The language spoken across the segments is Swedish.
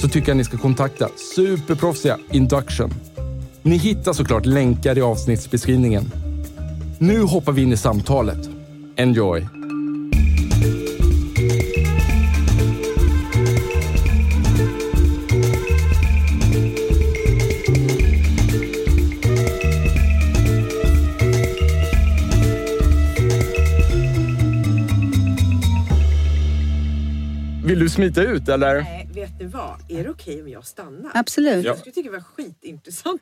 så tycker jag ni ska kontakta superproffsiga Induction. Ni hittar såklart länkar i avsnittsbeskrivningen. Nu hoppar vi in i samtalet. Enjoy! Vill du smita ut eller? Nej, vet du vad? Är det okej om jag stannar? Absolut. Jag skulle tycka det var skitintressant.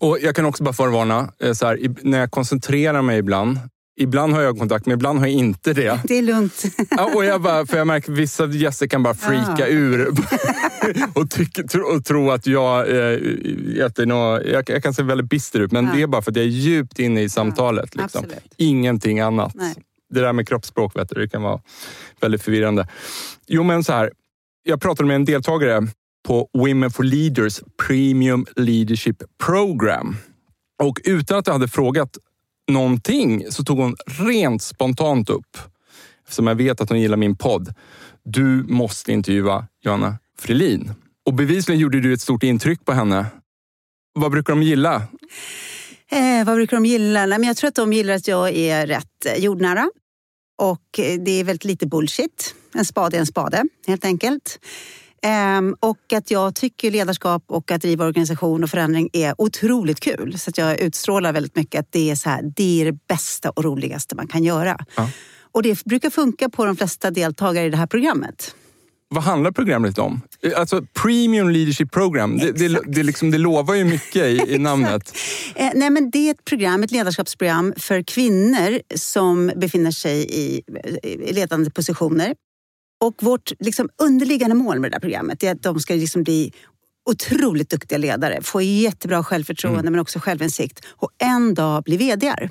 Och jag kan också bara förvarna, eh, så här, när jag koncentrerar mig ibland, ibland har jag kontakt, men ibland har jag inte det. Det är lugnt. Ja, och jag bara, för jag märker att vissa gäster kan bara freaka Ja. ur och, tyck, tro, och tro att jag, eh, är nå, jag, jag kan se väldigt bister ut, men Ja. det är bara för att jag är djupt inne i samtalet. Liksom. absolut. Ingenting annat. Nej. Det där med kroppsspråk vet du, det kan vara väldigt förvirrande. Jo, men så här. Jag pratade med en deltagare på Women for Leaders Premium Leadership Program. Och utan att jag hade frågat någonting så tog hon rent spontant upp, eftersom jag vet att hon gillar min podd. Du måste intervjua Johanna Frilin. Och bevisligen gjorde du ett stort intryck på henne. Vad brukar de gilla? Eh, vad brukar de gilla? Nej, men jag tror att de gillar att jag är rätt jordnära. Och eh, det är väldigt lite bullshit. En spade är en spade, helt enkelt. Ehm, och att jag tycker ledarskap och att driva organisation och förändring är otroligt kul. Så att jag utstrålar väldigt mycket att det är, så här, det är det bästa och roligaste man kan göra. Ja. Och det brukar funka på de flesta deltagare i det här programmet. Vad handlar programmet om? Alltså Premium Leadership Program, det, det, det, liksom, det lovar ju mycket i, i namnet. Eh, nej, men det är ett program, ett ledarskapsprogram för kvinnor som befinner sig i, i ledande positioner. Och vårt liksom, underliggande mål med det där programmet är att de ska liksom bli otroligt duktiga ledare, få jättebra självförtroende men också självinsikt och en dag bli VDR.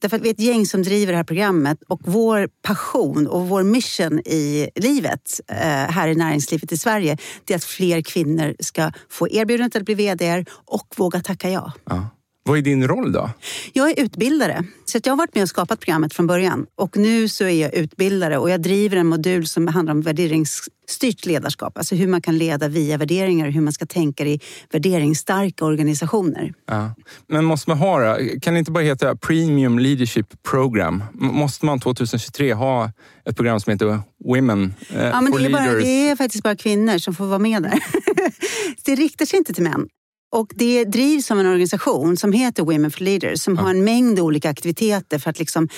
Därför att vi är ett gäng som driver det här programmet och vår passion och vår mission i livet eh, här i näringslivet i Sverige det är att fler kvinnor ska få erbjudandet att bli VD och våga tacka ja. Ja. Vad är din roll då? Jag är utbildare, så jag har varit med och skapat programmet från början. Och nu så är jag utbildare och jag driver en modul som handlar om värderingsstyrt ledarskap. Alltså hur man kan leda via värderingar och hur man ska tänka i värderingsstarka organisationer. Ja. Men måste man ha det? Kan det inte bara heta Premium Leadership Program? Måste man 2023 ha ett program som heter Women eh, Ja, men for det, är bara, det är faktiskt bara kvinnor som får vara med där. det riktar sig inte till män. Och det drivs av en organisation som heter Women for Leaders som har en mängd olika aktiviteter för att liksom,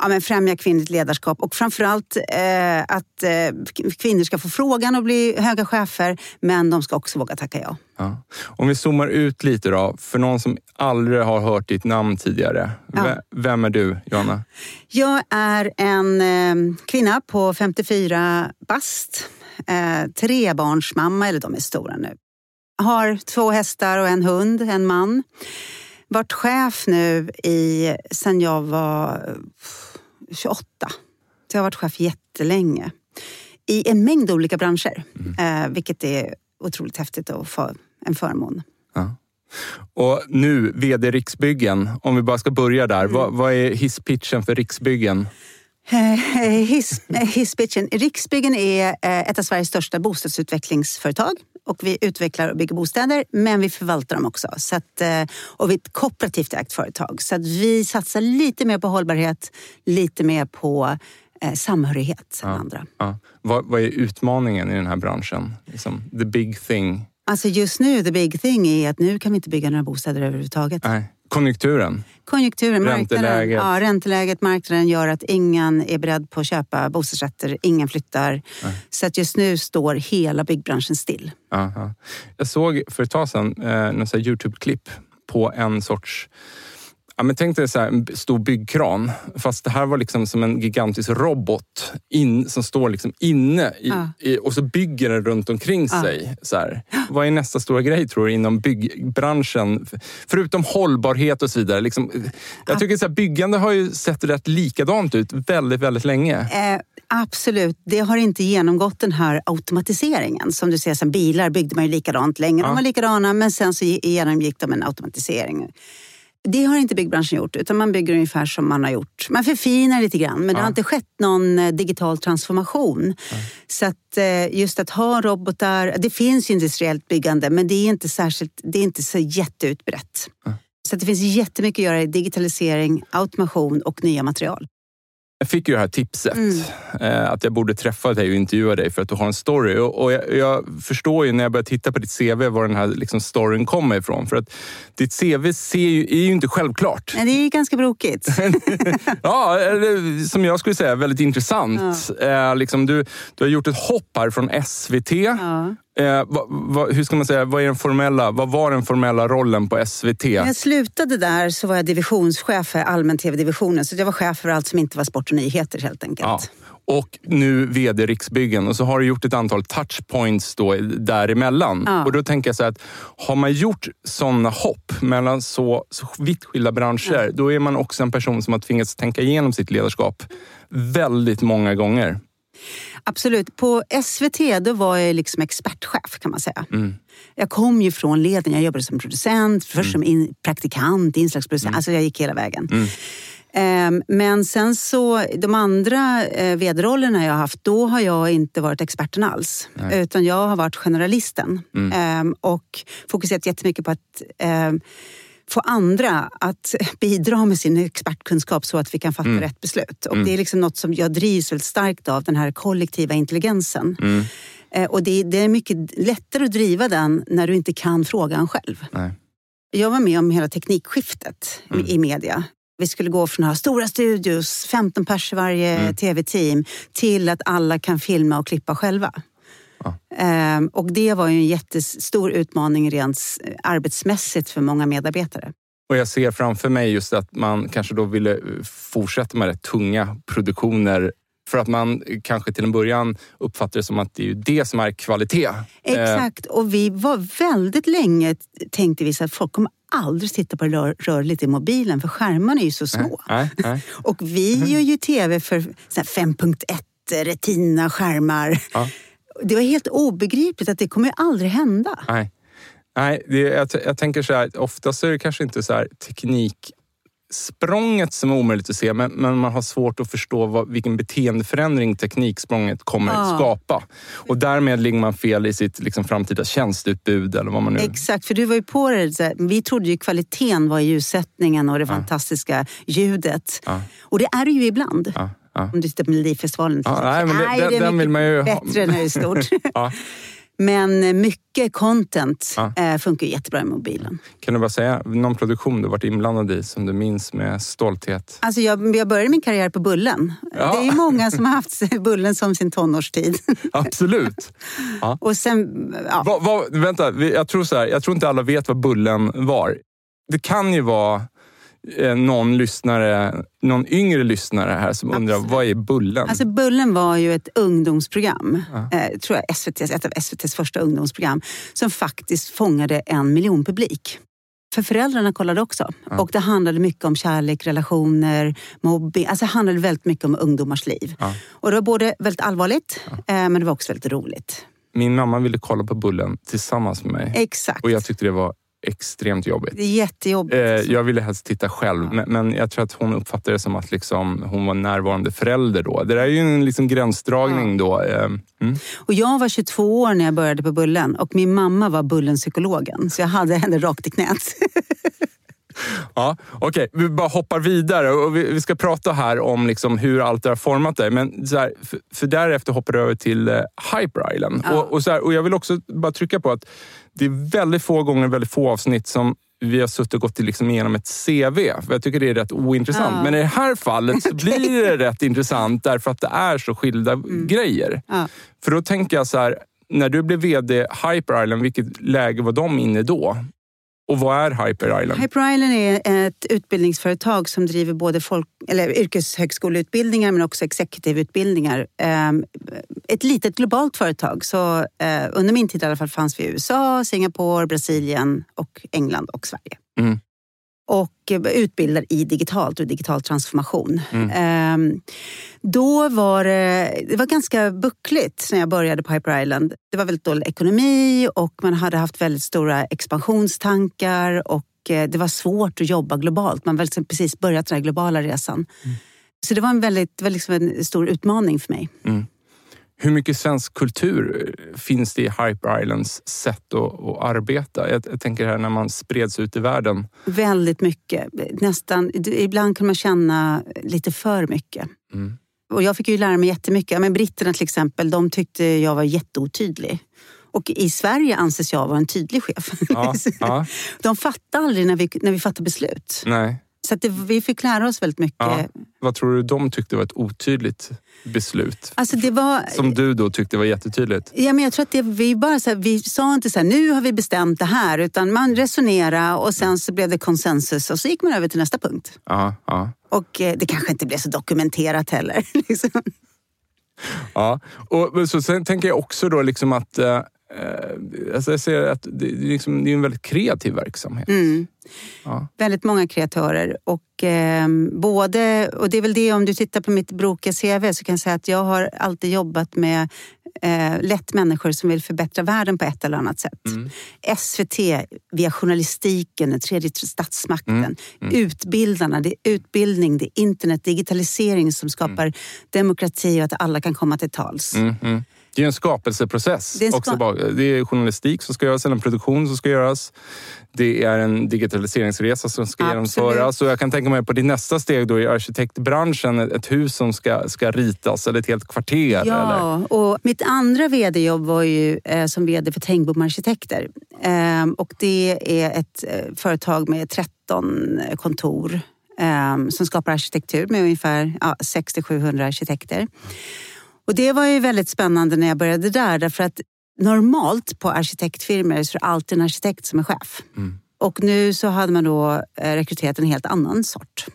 ja, men främja kvinnligt ledarskap och framförallt eh, att eh, kvinnor ska få frågan att bli höga chefer men de ska också våga tacka ja. Ja. Om vi zoomar ut lite då, för någon som aldrig har hört ditt namn tidigare. Ja. Vem är du, Johanna? Jag är en eh, kvinna på 54 bast, eh, trebarnsmamma, eller de är stora nu. Har två hästar och en hund, en man. Varit chef nu i, sen jag var eh, 28. Så jag har varit chef jättelänge. I en mängd olika branscher, eh, vilket är otroligt häftigt och för, en förmån. Ja. Och nu, VD Riksbyggen. Om vi bara ska börja där. Vad, vad är hisspitchen för Riksbyggen? Eh, Hiss, eh, hisspitchen. Riksbyggen är eh, ett av Sveriges största bostadsutvecklingsföretag. Och vi utvecklar och bygger bostäder, men vi förvaltar dem också. Så att, eh, och vi är ett kooperativt ägt företag. Så att vi satsar lite mer på hållbarhet, lite mer på eh, samhörighet som Ja. andra. Ja. Vad, vad är utmaningen i den här branschen? Liksom, the big thing? Alltså just nu, the big thing är att nu kan vi inte bygga några bostäder överhuvudtaget. Nej. Konjunkturen? Konjunkturen, marknaden, Ränteläget. ja, ränteläget, marknaden gör att ingen är beredd på att köpa bostadsrätter, ingen flyttar. Så att just nu står hela byggbranschen still. Ja, ja. Jag såg för ett tag sedan eh, Youtube-klipp på en sorts Ja, men tänk dig så här, en stor byggkran, fast det här var liksom som en gigantisk robot in, som står liksom inne i, Ja. i, och så bygger den runt omkring Ja. sig. Så här. Vad är nästa stora grej tror du inom byggbranschen? Förutom hållbarhet och så vidare. Liksom, jag tycker så här, byggande har ju sett rätt likadant ut väldigt, väldigt länge. Eh, absolut, det har inte genomgått den här automatiseringen. Som du ser, som bilar byggde man ju likadant länge. De var likadana, men sen så genomgick de en automatisering. Det har inte byggbranschen gjort, utan man bygger ungefär som man har gjort. Man förfinar lite grann, men det Ja. har inte skett någon eh, digital transformation. Så att eh, just att ha robotar, det finns industriellt byggande, men det är inte, särskilt, det är inte så jätteutbrett. Så att det finns jättemycket att göra i digitalisering, automation och nya material. Jag fick ju det här tipset Mm. eh, att jag borde träffa dig och intervjua dig för att du har en story. Och, jag, jag förstår ju när jag börjar titta på ditt CV var den här liksom storyn kommer ifrån. För att ditt CV ser ju, är ju inte självklart. Men det är ju ganska brokigt. Ja, eller, som jag skulle säga, väldigt intressant. Eh, liksom du, du har gjort ett hopp här från SVT. Ja. Eh, va, va, hur ska man säga, vad, är den formella, vad var den formella rollen på SVT? När jag slutade där så var jag divisionschef för allmän-tv-divisionen. Så jag var chef för allt som inte var sport och nyheter helt enkelt. Ja. Och nu VD Riksbyggen och så har du gjort ett antal touchpoints då däremellan. Ja. Och då tänker jag så här att har man gjort sådana hopp mellan så, så vitt skilda branscher, då är man också en person som har tvingats tänka igenom sitt ledarskap väldigt många gånger. Absolut. På SVT då var jag liksom expertchef kan man säga. Mm. Jag kom ju från leden. Jag jobbade som producent, först som in, praktikant, inslagsproducent. Alltså jag gick hela vägen. Mm. Ehm, Men sen så, de andra eh, vd-rollerna jag har haft, då har jag inte varit experten alls. Utan jag har varit generalisten. Mm. Ehm, Och fokuserat jättemycket på att ehm, få andra att bidra med sin expertkunskap så att vi kan fatta Mm. rätt beslut. Och Det är liksom något som jag drivs väldigt starkt av, den här kollektiva intelligensen. Mm. Eh, Och det, det är mycket lättare att driva den när du inte kan frågan själv. Nej. Jag var med om hela teknikskiftet Mm. i media. Vi skulle gå från att ha stora studios, 15 pers i varje Mm. tv-team, till att alla kan filma och klippa själva. Ja. Ehm, och det var ju en jättestor utmaning rent arbetsmässigt för många medarbetare. Och jag ser framför mig just att man kanske då ville eh, fortsätta med rätt tunga produktioner för att man kanske till en början uppfattar det som att det är det som är kvalitet. Eh, Exakt, och vi var väldigt länge tänkte vi så att folk kommer aldrig titta på rör, rörligt i mobilen för skärmarna är ju så små. Nej, nej. Och vi gör ju tv för så här 5.1 retina-skärmar. Ja. Det var helt obegripligt att det kommer aldrig hända. Nej, Nej det, jag, jag tänker så här, oftast är det kanske inte så här tekniksprånget som är omöjligt att se, men, men man har svårt att förstå vad, vilken beteendeförändring tekniksprånget kommer Ja. skapa. Och därmed ligger man fel i sitt liksom, framtida tjänsteutbud eller vad man nu... Exakt, för du var ju på det. Här, vi trodde ju kvaliteten var i ljussättningen och det fantastiska ljudet. Ja. Och det är det ju ibland. Ja. Om du tittar på Melodifestivalen. Ja, nej, men det- Nej, det är den vill man ju bättre när det är stort. Ja. Men eh, mycket content Ja. eh, funkar jättebra i mobilen. Kan du bara säga någon produktion du varit inblandad i som du minns med stolthet? Alltså jag, jag började min karriär på Bullen. Ja. Det är ju många som har haft Bullen som sin tonårstid. Absolut. Ja. Och sen, Va, va, vänta, jag tror, så här, jag tror inte alla vet vad Bullen var. Det kan ju vara någon lyssnare, någon yngre lyssnare här som undrar, Absolut. vad är Bullen? Alltså Bullen var ju ett ungdomsprogram, eh, tror jag, SVTs, ett av SVTs första ungdomsprogram, som faktiskt fångade en miljon publik. För föräldrarna kollade också. Och det handlade mycket om kärlek, relationer, mobbing. Alltså det handlade väldigt mycket om ungdomars liv. Ja. Och det var både väldigt allvarligt, eh, men det var också väldigt roligt. Min mamma ville kolla på Bullen tillsammans med mig. Exakt. Och jag tyckte det var extremt jobbigt. Det är jättejobbigt. Eh, jag ville helst titta själv, men, men jag tror att hon uppfattade det som att liksom, hon var närvarande förälder då. Det där är ju en liksom gränsdragning då. Eh, mm. Och jag var 22 år när jag började på Bullen och min mamma var Bullen-psykologen. Så jag hade henne rakt i knät. Ja, Okej, vi bara hoppar vidare och vi, ska prata här om liksom hur allt det har format dig. Men så här, för, för därefter hoppar du över till uh, Hyper Island. Ja. Och, och, så här, och jag vill också bara trycka på att det är väldigt få gånger, väldigt få avsnitt som vi har suttit och gått liksom igenom ett CV. För jag tycker det är rätt ointressant. Ja. Men i det här fallet så blir det rätt intressant därför att det är så skilda grejer. Ja. För då tänker jag så här, när du blev VD Hyper Island, vilket läge var de inne då? Och vad är Hyper Island? Hyper Island är ett utbildningsföretag som driver både folk, eller yrkeshögskoleutbildningar men också executive-utbildningar. Ehm, Ett litet globalt företag. Så eh, under min tid i alla fall fanns vi i USA, Singapore, Brasilien och England och Sverige. Mm. Och utbildar i digitalt och digital transformation. Mm. Ehm, Då var det, det var ganska buckligt när jag började på Hyper Island. Det var väldigt dålig ekonomi och man hade haft väldigt stora expansionstankar och eh, det var svårt att jobba globalt. Man hade liksom precis börjat den globala resan. Så det var en väldigt, var liksom en stor utmaning för mig. Hur mycket svensk kultur finns det i Hyper Islands sätt att, att arbeta? Jag, jag tänker här när man spreds ut i världen. Väldigt mycket. Nästan, ibland kan man känna lite för mycket. Mm. Och jag fick ju lära mig jättemycket. Men britterna till exempel, de tyckte jag var jätteotydlig. Och i Sverige anses jag vara en tydlig chef. Ja, ja, De fattar aldrig när vi, när vi fattar beslut. nej. Så det, vi fick lära oss väldigt mycket. Ja. Vad tror du de tyckte var ett otydligt beslut? Alltså det var... Som du då tyckte var jättetydligt? Ja, men jag tror att det, vi bara så här, vi sa inte så här, nu har vi bestämt det här, utan man resonerade och sen så blev det konsensus och så gick man över till nästa punkt. Ja, ja. Och eh, det kanske inte blev så dokumenterat heller. Liksom. Ja, och så sen tänker jag också då liksom att eh, alltså jag ser att det, liksom, det är en väldigt kreativ verksamhet. Mm. Ja. Väldigt många kreatörer. Och, eh, både, och det är väl det, om du tittar på mitt brokiga CV så kan jag säga att jag har alltid jobbat med eh, lätt människor som vill förbättra världen på ett eller annat sätt. Mm. SVT via journalistiken, den tredje statsmakten, Mm. Mm. utbildarna, det är utbildning, det är internet, digitalisering som skapar demokrati och att alla kan komma till tals. Det är en skapelseprocess. Det är en ska- också. bara- Det är journalistik som ska göras, eller en produktion som ska göras. Det är en digitaliseringsresa som ska Absolut. genomföras. Och jag kan tänka mig på ditt nästa steg då i arkitektbranschen, ett hus som ska, ska ritas eller ett helt kvarter. Eller? Ja, och mitt andra vd-jobb var ju eh, som vd för Tengbom Arkitekter. Ehm, och det är ett eh, företag med 13 kontor ehm, som skapar arkitektur med ungefär ja, 600-700 arkitekter. Och det var ju väldigt spännande när jag började där därför att normalt på arkitektfirmor så är det alltid en arkitekt som är chef. Mm. Och nu så hade man då eh, rekryterat en helt annan sort.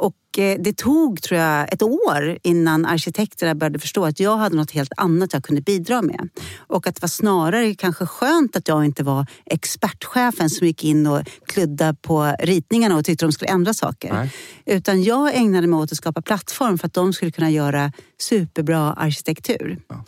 Och eh, det tog, tror jag, ett år innan arkitekterna började förstå att jag hade något helt annat jag kunde bidra med. Och att det var snarare kanske skönt att jag inte var expertchefen som gick in och kludda på ritningarna och tyckte de skulle ändra saker. Nej. Utan jag ägnade mig åt att skapa plattform för att de skulle kunna göra superbra arkitektur. Ja.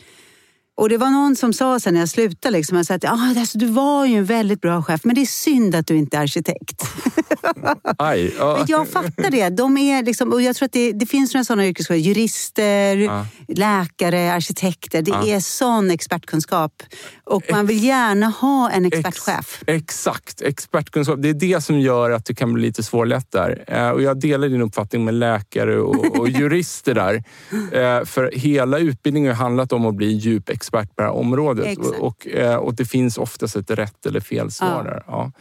Och det var någon som sa sen när jag slutade, liksom, jag sa att ah, alltså, du var ju en väldigt bra chef men det är synd att du inte är arkitekt. Aj, ja. Men jag fattar det. De är liksom, och jag tror att det, det finns några sådana yrkesgrupper. Jurister, Ja. läkare, arkitekter. Det Ja. är sån expertkunskap. Och man vill gärna ha en expertchef. Exakt, expertkunskap. Det är det som gör att det kan bli lite svårlätt där. Eh, Och jag delar din uppfattning med läkare och, och jurister där. Eh, För hela utbildningen har handlat om att bli djup expert på det här området. Exakt. Och, eh, och det finns oftast ett rätt eller fel svar där. Ja.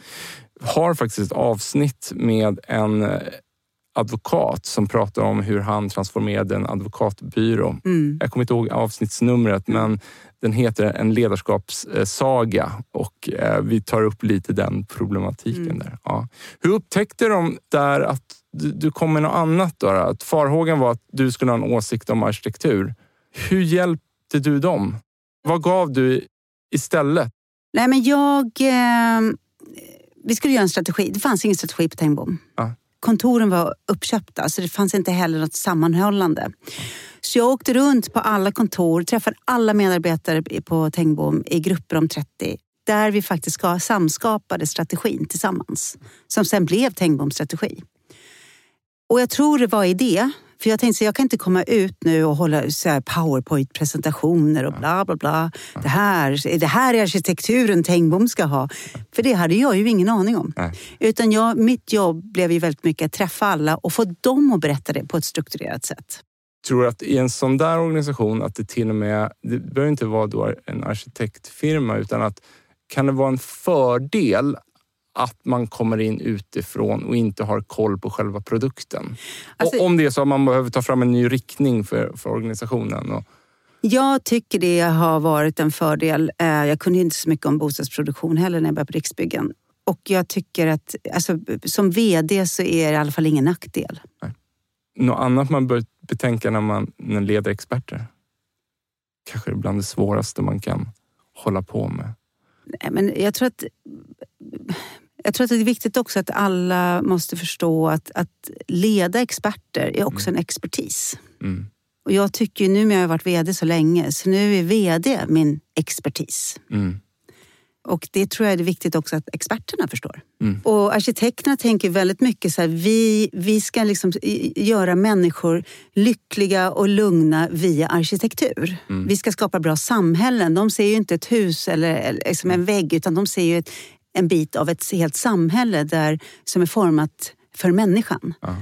Har faktiskt ett avsnitt med en eh, advokat som pratar om hur han transformerade en advokatbyrå. Mm. Jag kommer inte ihåg avsnittsnumret, men den heter En ledarskapssaga och eh, vi tar upp lite den problematiken Mm. där. Ja. Hur upptäckte de där att du, du kom med något annat? Då, att farhågan var att du skulle ha en åsikt om arkitektur. Hur hjälpte du dem? Vad gav du istället? Nej, men jag... Eh, vi skulle göra en strategi. Det fanns ingen strategi på Tengbom. Ja. Kontoren var uppköpta, så det fanns inte heller något sammanhållande. Så jag åkte runt på alla kontor, träffade alla medarbetare på Tengbom i grupper om 30 där vi faktiskt ska samskapade strategin tillsammans. Som sen blev Tengboms strategi. Och jag tror det var i det. För jag tänkte så jag kan inte komma ut nu och hålla powerpoint-presentationer och bla bla bla. Det, här, det här är arkitekturen Tengbom ska ha. För det hade jag ju ingen aning om. Nej. Utan jag, mitt jobb blev ju väldigt mycket att träffa alla och få dem att berätta det på ett strukturerat sätt. Tror du att i en sån där organisation att det till och med, det behöver inte vara då en arkitektfirma utan att kan det vara en fördel att man kommer in utifrån och inte har koll på själva produkten? Alltså- och om det är så att man behöver ta fram en ny riktning för, för organisationen. Och, Jag tycker det har varit en fördel. Eh, Jag kunde inte så mycket om bostadsproduktion heller när jag började på Riksbyggen. Och jag tycker att alltså, som VD så är det i alla fall ingen nackdel. något annat man bör betänka när man när leder experter? Kanske bland det svåraste man kan hålla på med. Nej, Men jag tror att jag tror att det är viktigt också att alla måste förstå att, att leda experter är också en expertis. Mm. Och jag tycker nu, när jag har varit VD så länge, så nu är VD min expertis. Mm. Och det tror jag är viktigt också att experterna förstår. Mm. Och arkitekterna tänker väldigt mycket så här, vi, vi ska liksom göra människor lyckliga och lugna via arkitektur. Mm. Vi ska skapa bra samhällen. De ser ju inte ett hus eller, eller liksom en vägg utan de ser ju ett, en bit av ett helt samhälle där, som är format för människan. Ja.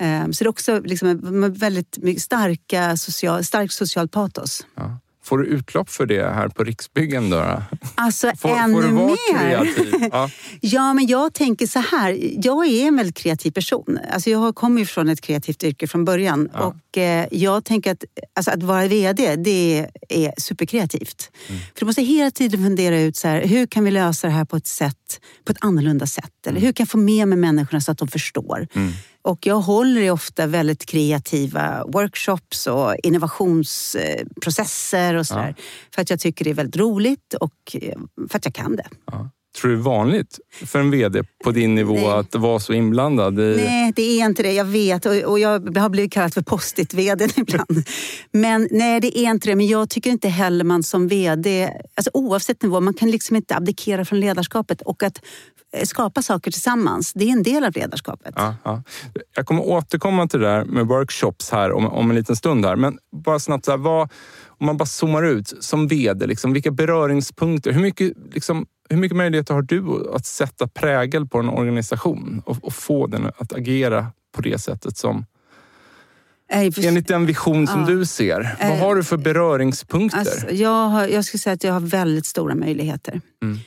Ehm, Så det är också liksom väldigt starka social, stark social patos. Ja. Får du utlopp för det här på Riksbyggen? Då? Alltså Får, ännu får du vara mer. kreativ? Ja. Ja, men jag tänker så här. Jag är en väldigt kreativ person. Alltså jag kommer ju från ett kreativt yrke från början. Ja. Och eh, jag tänker att, alltså att vara VD, det är superkreativt. Mm. För du måste hela tiden fundera ut så här, hur kan vi lösa det här på ett sätt, på ett annorlunda sätt? Eller hur kan jag få med mig människorna så att de förstår? Mm. Och jag håller i ofta väldigt kreativa workshops och innovationsprocesser och sådär. För att jag tycker det är väldigt roligt och eh, för att jag kan det. Ja. Tror du det är vanligt för en VD på din nivå Nej. att vara så inblandad? I... Nej, det är inte det. Jag vet. Och, jag har blivit kallad för post-it-vd ibland. Men nej, det är inte det. Men jag tycker inte heller man som VD, alltså oavsett nivå, man kan liksom inte abdikera från ledarskapet. Och att skapa saker tillsammans, det är en del av ledarskapet. Ja, ja. Jag kommer återkomma till det där med workshops här om, om en liten stund. här. Men bara snabbt, så här, vad, om man bara zoomar ut som VD, liksom, vilka beröringspunkter? Hur mycket, liksom, hur mycket möjligheter har du att sätta prägel på en organisation och, och få den att agera på det sättet som för- enligt den vision som Ja. du ser? Vad Eh, har du för beröringspunkter? Alltså, jag, har, jag skulle säga att jag har väldigt stora möjligheter. Mm.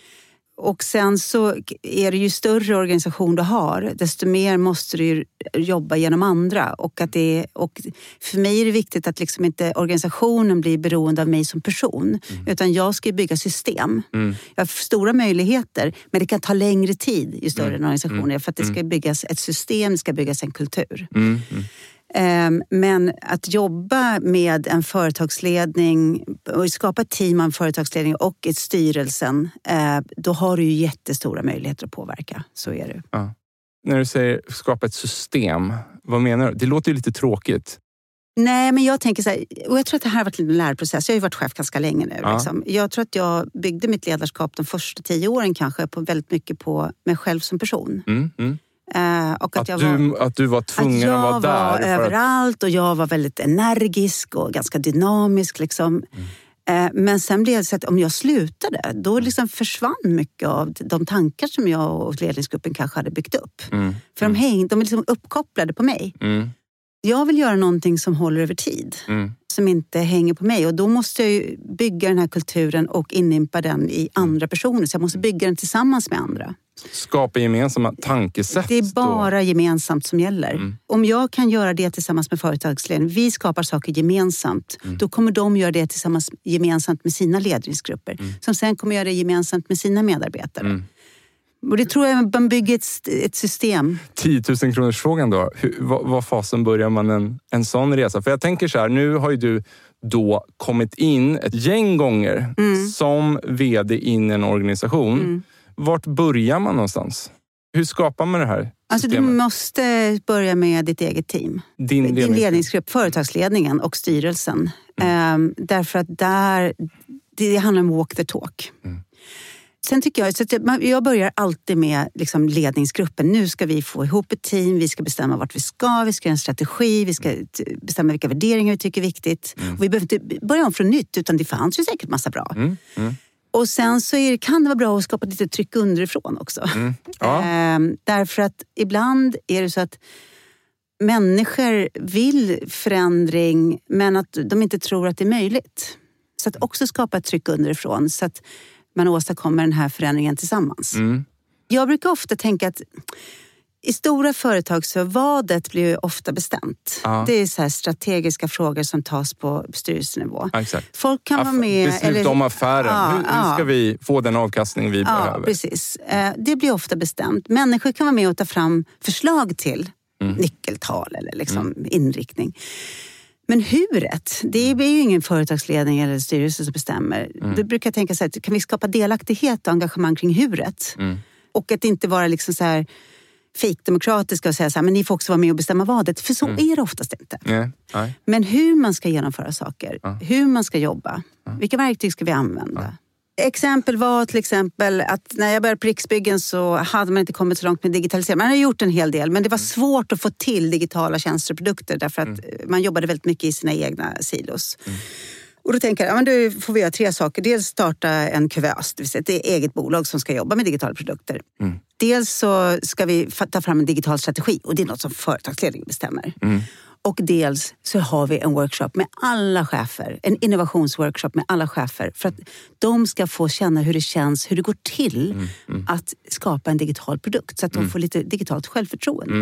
Och sen så är det ju större organisation du har, desto mer måste du jobba genom andra. Och, att det, och för mig är det viktigt att liksom inte organisationen blir beroende av mig som person. Utan jag ska bygga system. Mm. Jag har stora möjligheter, men det kan ta längre tid ju större Mm. en organisation är. För att det ska byggas ett system, det ska byggas en kultur. Ehm, Men att jobba med en företagsledning och skapa ett team av en företagsledning och ett styrelsen, eh, då har du ju jättestora möjligheter att påverka. Så är det. Ja. När du säger skapa ett system, vad menar du? Det låter ju lite tråkigt. Nej, men jag tänker så här, och jag tror att det här har varit en lärprocess. Jag har ju varit chef ganska länge nu. Ja. Liksom. Jag tror att jag byggde mitt ledarskap de första tio åren kanske på väldigt mycket på mig själv som person. Mm, mm. Och att, Att, jag var... du, att du var tvungen att jag att vara där. var för att- överallt och jag var väldigt energisk och ganska dynamisk. Liksom. Mm. Eh, Men sen blev det så att om jag slutade, då liksom försvann mycket av de tankar som jag och ledningsgruppen kanske hade byggt upp. Mm, För de, häng, de är liksom uppkopplade på mig. mm, Jag vill göra någonting som håller över tid, mm. som inte hänger på mig. Och då måste jag bygga den här kulturen och inympa den i andra personer. Så jag måste bygga den tillsammans med andra. Skapa gemensamma tankesätt. Det är då. bara gemensamt som gäller. Mm. Om jag kan göra det tillsammans med företagsledningen, vi skapar saker gemensamt, Mm. då kommer de göra det tillsammans gemensamt med sina ledningsgrupper. Som sen kommer göra det gemensamt med sina medarbetare. Mm. Och det tror jag man bygger ett, ett system. 10 000 kronors frågan då. Hur, vad, vad fasen börjar man en, en sån resa? För jag tänker så här, nu har ju du då kommit in ett gäng gånger Mm. som VD in i en organisation. Vart börjar man någonstans? Hur skapar man det här Alltså du måste börja med ditt eget team. Din Din ledningsgrupp. ledningsgrupp, företagsledningen och styrelsen. Mm. Ehm, därför att där, det handlar om walk the talk. Mm. Sen tycker jag, så jag- börjar alltid med liksom ledningsgruppen. Nu ska vi få ihop ett team, vi ska bestämma vart vi ska, vi ska göra en strategi, vi ska bestämma vilka värderingar vi tycker är viktigt. Och vi behöver inte börja om från nytt, utan det fanns ju säkert massa bra. Och sen så det- kan det vara bra att skapa lite tryck underifrån också. Ja. Ehm, därför att ibland är det så att människor vill förändring men att de inte tror att det är möjligt. Så att också skapa ett tryck underifrån så att man åstadkommer den här förändringen tillsammans. Mm. Jag brukar ofta tänka att i stora företag så vadet blir ju ofta bestämt. Ja. Det är så strategiska frågor som tas på styrelsenivå. Ja, exakt. Folk kan vara Aff- med... Beslut om affären. Ja, hur, hur ska vi få den avkastning vi behöver? precis. Eh, Det blir ofta bestämt. Människor kan vara med och ta fram förslag till Mm. nyckeltal eller liksom inriktning. Men huret, det är ju ingen företagsledning eller styrelse som bestämmer. Mm. Då brukar tänka så här, kan vi skapa delaktighet och engagemang kring huret? Mm. Och att inte vara liksom så här fikdemokratiska och säga så här, men ni får också vara med och bestämma vadet. För så Mm. är det oftast inte. Nej. Men hur man ska genomföra saker, hur man ska jobba, vilka verktyg ska vi använda? Exempel var till exempel att när jag började på Riksbyggen så hade man inte kommit så långt med digitalisering. Man hade gjort en hel del men det var svårt att få till digitala tjänster och produkter därför att man jobbade väldigt mycket i sina egna silos. Och då tänker jag, ja, men då får vi göra tre saker. Dels starta en kuvös, det vill säga ett eget bolag som ska jobba med digitala produkter. Dels så ska vi ta fram en digital strategi och det är något som företagsledningen bestämmer. Och dels så har vi en workshop med alla chefer, en innovationsworkshop med alla chefer för att de ska få känna hur det känns, hur det går till att skapa en digital produkt så att de får lite digitalt självförtroende.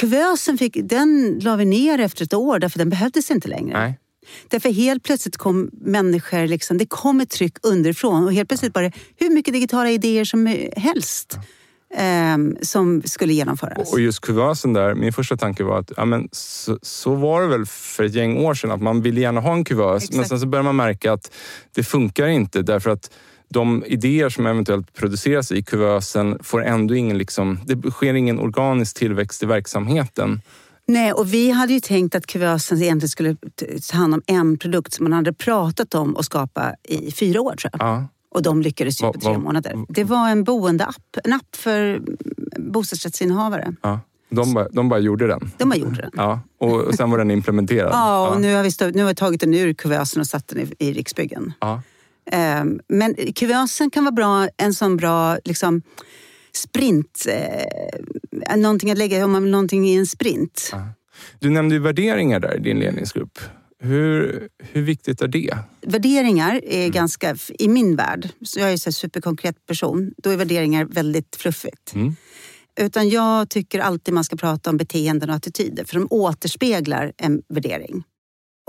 Kuvösen fick, den la vi ner efter ett år därför den behövdes inte längre. nej. Därför helt plötsligt kom människor, liksom, det kom ett tryck underifrån och helt plötsligt var det hur mycket digitala idéer som helst ehm, som skulle genomföras. Och just kuvösen där, min första tanke var att ja, men så, så var det väl för ett gäng år sedan, att man ville gärna ha en kuvös. Exakt. Men sen så börjar man märka att det funkar inte därför att de idéer som eventuellt produceras i kuvösen får ändå ingen, liksom, det sker ingen organisk tillväxt i verksamheten. Nej, och vi hade ju tänkt att kuvösen egentligen skulle ta hand om en produkt som man hade pratat om att skapa i fyra år tror jag. Ja. Och de lyckades ju Va- på tre va- månader. Det var en boendeapp, en app för bostadsrättsinnehavare. Ja. De, bara, de bara gjorde den. De har gjort den. Ja. Och, och sen var den implementerad. Ja, och nu har vi, stå, nu har vi tagit den ur kuvösen och satt den i, i Riksbyggen. Ja. Ehm, Men kuvösen kan vara bra, en sån bra liksom, sprint. Eh, någonting att lägga om man vill någonting i en sprint. Du nämnde ju värderingar där i din ledningsgrupp. Hur, hur viktigt är det? Värderingar är ganska, i min värld, så jag är en superkonkret person, då är värderingar väldigt fluffigt. Mm. Utan jag tycker alltid man ska prata om beteenden och attityder för de återspeglar en värdering.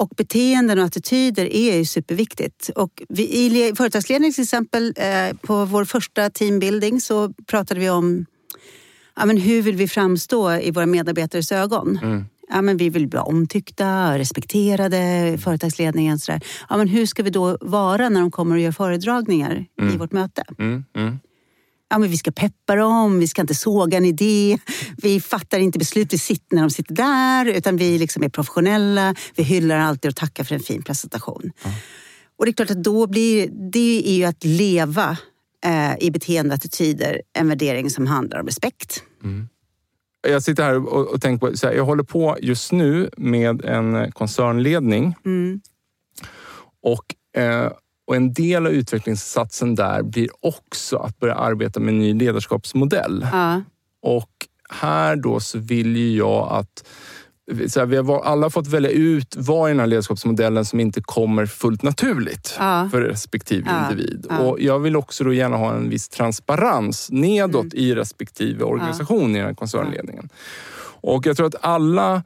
Och beteenden och attityder är ju superviktigt. Och vi, I le- företagsledning till exempel, eh, på vår första teambuilding så pratade vi om ja, men hur vill vi framstå i våra medarbetares ögon. Ja, men vi vill bli omtyckta, respekterade, företagsledningen. Sådär. Ja, men hur ska vi då vara när de kommer och gör föredragningar i vårt möte? Mm, mm. Ja, men vi ska peppa dem, vi ska inte såga en idé. Vi fattar inte beslut vi sitter när de sitter där utan vi liksom är professionella. Vi hyllar alltid och tackar för en fin presentation. Och det är klart att då blir det är ju att leva eh, i beteendeattityder en värdering som handlar om respekt. Jag sitter här och, och tänker på, så här, jag håller på just nu med en koncernledning. Och, eh, och en del av utvecklingssatsen där blir också att börja arbeta med en ny ledarskapsmodell. Ja. Och här då så vill ju jag att så här, vi har alla fått välja ut vad i den här ledarskapsmodellen som inte kommer fullt naturligt Ja. för respektive Ja. individ. Ja. Och jag vill också då gärna ha en viss transparens nedåt Mm. i respektive organisation i den här koncernledningen. Och jag tror att alla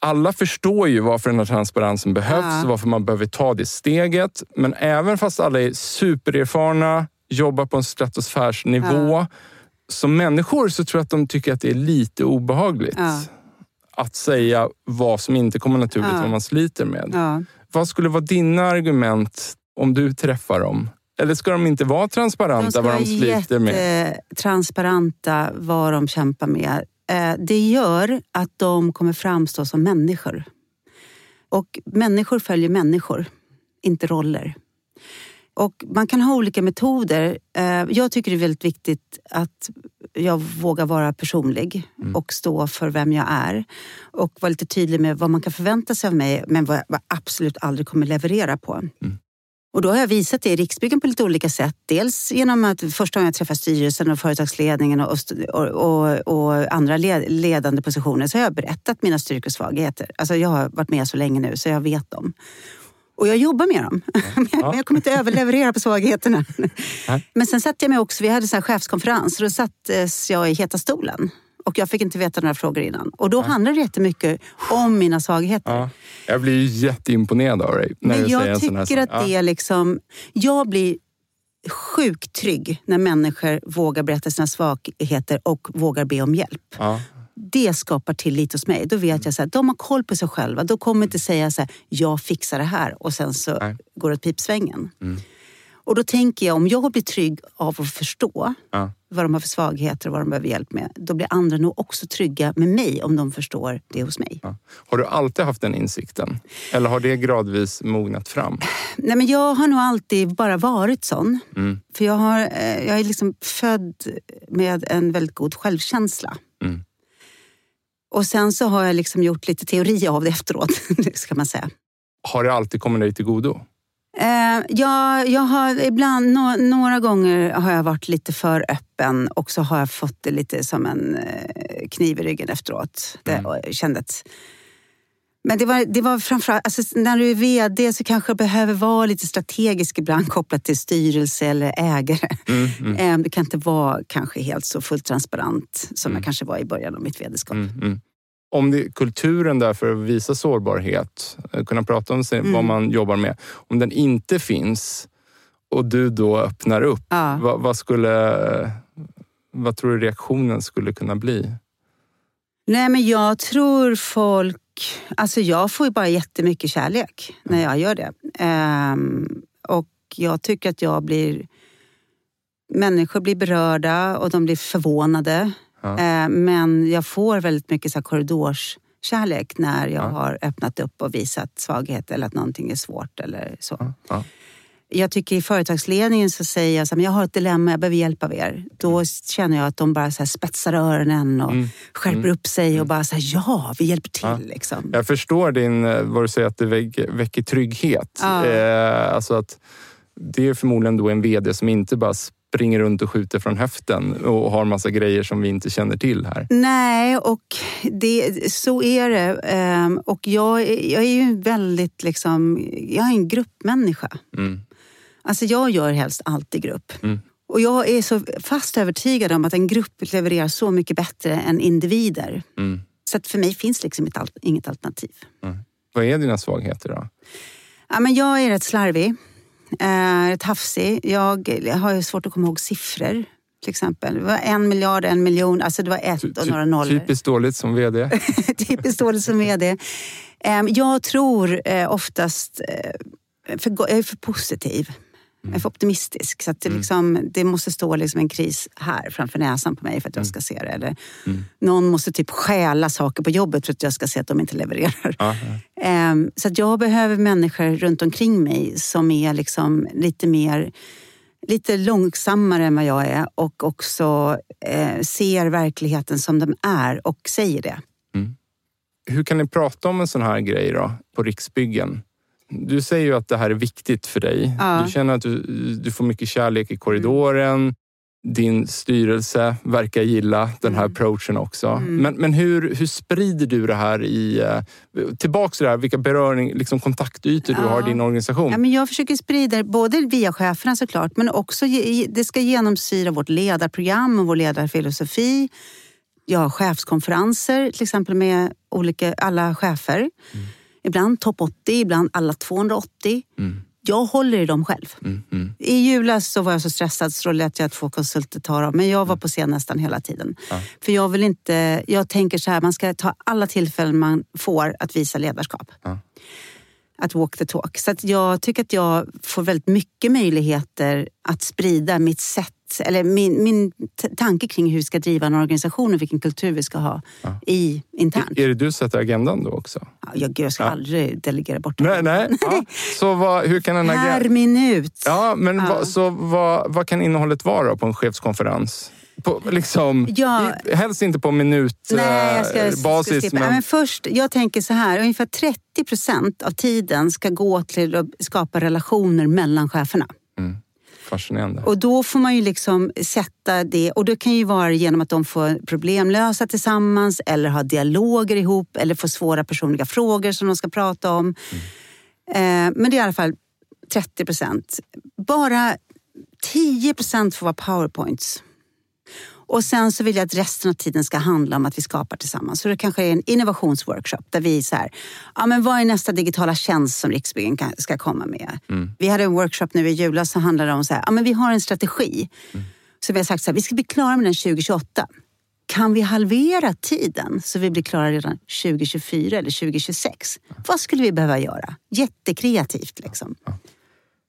alla förstår ju varför den här transparensen behövs, Ja. varför man behöver ta det steget. Men även fast alla är supererfarna, jobbar på en stratosfärsnivå, som människor så tror jag att de tycker att det är lite obehagligt. Att säga vad som inte kommer naturligt, Ja. vad man sliter med. Ja. Vad skulle vara dina argument om du träffar dem? Eller ska de inte vara transparenta vad de sliter med? transparenta vad de kämpar med. Eh, Det gör att de kommer framstå som människor. Och människor följer människor, inte roller. Och man kan ha olika metoder. Eh, Jag tycker det är väldigt viktigt att jag vågar vara personlig och stå för vem jag är. Och vara lite tydlig med vad man kan förvänta sig av mig men vad jag absolut aldrig kommer leverera på. Och då har jag visat det i Riksbyggen på lite olika sätt. Dels genom att första gången jag träffar styrelsen och företagsledningen och, och, och, och andra led, ledande positioner så har jag berättat mina styrkor och svagheter. Alltså jag har varit med så länge nu så jag vet dem. Och jag jobbar med dem. Men jag kommer inte överleverera på svagheterna. Men sen satt jag mig också, vi hade en sån här chefskonferens, och då sattes jag i heta stolen. Och jag fick inte veta några frågor innan. Och då handlade det jättemycket om mina svagheter. Ja. Jag blir jätteimponerad av dig. När Men du säger jag en sån här tycker att det är liksom... Jag blir sjukt trygg när människor vågar berätta sina svagheter och vågar be om hjälp. Ja. Det skapar tillit hos mig. Då vet jag att de har koll på sig själva. De kommer inte säga så här, jag fixar det här och sen så Nej. går det åt pipsvängen. Mm. Och då tänker jag, om jag blir trygg av att förstå Ja. vad de har för svagheter och vad de behöver hjälp med, då blir andra nog också trygga med mig om de förstår det hos mig. Ja. Har du alltid haft den insikten? Eller har det gradvis mognat fram? Nej, men jag har nog alltid bara varit sån. Mm. För jag, har, eh, jag är liksom född med en väldigt god självkänsla. Mm. Och sen så har jag liksom gjort lite teori av det efteråt, ska man säga. Har det alltid kommit dig till godo? Eh, jag, jag har ibland, nå- några gånger har jag varit lite för öppen och så har jag fått det lite som en eh, kniv i ryggen efteråt. Det, och kände att, men det var, det var framförallt, alltså, när du är VD så kanske behöver vara lite strategisk ibland kopplat till styrelse eller ägare. Eh, Det kan inte vara kanske helt så fullt transparent som jag kanske var i början av mitt vd-skap. Mm, mm. Om det, kulturen där för att visa sårbarhet, eh, kunna prata om sig, Mm. vad man jobbar med. Om den inte finns och du då öppnar upp, Ja. vad, vad, skulle, vad tror du reaktionen skulle kunna bli? Nej, men jag tror folk... Alltså jag får ju bara jättemycket kärlek när jag gör det. Ehm, och jag tycker att jag blir... Människor blir berörda och de blir förvånade. Ja. Ehm, men jag får väldigt mycket så här korridorskärlek när jag Ja. har öppnat upp och visat svaghet eller att någonting är svårt eller så. Ja. Jag tycker i företagsledningen så säger jag så här, men jag har ett dilemma, jag behöver hjälp av er. Då känner jag att de bara så spetsar öronen och Mm. skärper upp sig och bara så här, ja, vi hjälper till. Ja. Liksom. Jag förstår din, eh, vad du säger att det väcker, trygghet. Ja. Eh, alltså att det är förmodligen då en VD som inte bara springer runt och skjuter från höften och har massa grejer som vi inte känner till här. Nej, och det, så är det. Ehm, Och jag, är- jag är ju väldigt liksom, jag är en gruppmänniska. Mm. Alltså jag gör helst allt i grupp. Mm. Och jag är så fast övertygad om att en grupp levererar så mycket bättre än individer. Mm. Så att för mig finns liksom al- inget alternativ. Vad är dina svagheter då? Ja, men jag är rätt slarvig, eh, rätt hafsig. Jag har ju svårt att komma ihåg siffror. Till exempel. Det var en miljard, en miljon, alltså det var ett och ty- några nollor. Typiskt dåligt som VD. Typiskt dåligt som VD. Jag tror eh, oftast... eh, För, jag är för positiv. Jag är för optimistisk. Så det, liksom, det måste stå liksom en kris här framför näsan på mig för att jag ska se det. Eller Någon måste typ stjäla saker på jobbet för att jag ska se att de inte levererar. Ja, Ehm, Så att jag behöver människor runt omkring mig som är liksom lite mer lite långsammare än vad jag är och också eh, ser verkligheten som den är och säger det. Hur kan ni prata om en sån här grej då, på Riksbyggen? Du säger ju att det här är viktigt för dig. Ja. Du känner att du, du får mycket kärlek i korridoren. Din styrelse verkar gilla den här approachen också. Men, men hur, hur sprider du det här i... eh, Tillbaks till det här, vilka beröring, liksom kontaktytor du Ja. har i din organisation. Ja, men jag försöker sprida det både via cheferna såklart men också det ska genomsyra vårt ledarprogram och vår ledarfilosofi. Jag har chefskonferenser till exempel med olika, alla chefer. Ibland topp 80, ibland alla 280. Mm. Jag håller i dem själv. Mm, mm. I julas så var jag så stressad så då lät jag två konsulter ta dem. Men jag var på scen nästan hela tiden. Ja. För jag vill inte... Jag tänker så här, man ska ta alla tillfällen man får att visa ledarskap. Ja. Att walk the talk. Så jag tycker att jag får väldigt mycket möjligheter att sprida mitt sätt sätt, eller min, min tanke kring hur vi ska driva en organisation och vilken kultur vi ska ha i internt. Är det du som sätter agendan då också? Ja, jag, jag ska Ja. aldrig delegera bort Nej, nej. Ja. Så vad, hur kan en Per agenda... minut. Ja, men Ja. Vad, så vad, vad kan innehållet vara på en chefskonferens? På, liksom, Ja. Helst inte på minutbasis. Nej, jag ska, ska basis, skippa. men, Men... först, jag tänker så här, ungefär 30 procent av tiden ska gå till att skapa relationer mellan cheferna fascinerande. Och då får man ju liksom sätta det, och det kan ju vara genom att de får problemlösa tillsammans eller ha dialoger ihop eller få svåra personliga frågor som de ska prata om. Eh, men det är i alla fall 30 procent. Bara 10 procent får vara powerpoints. Och sen så vill jag att resten av tiden ska handla om att vi skapar tillsammans. Så det kanske är en innovationsworkshop där vi så här, ja men vad är nästa digitala tjänst som Riksbyggen ska komma med? Vi hade en workshop nu i julas som handlade om så här, ja men vi har en strategi. Så vi har sagt så här, vi ska bli klara med den 2028. Kan vi halvera tiden så vi blir klara redan 2024 eller 2026? Vad skulle vi behöva göra? Jättekreativt liksom.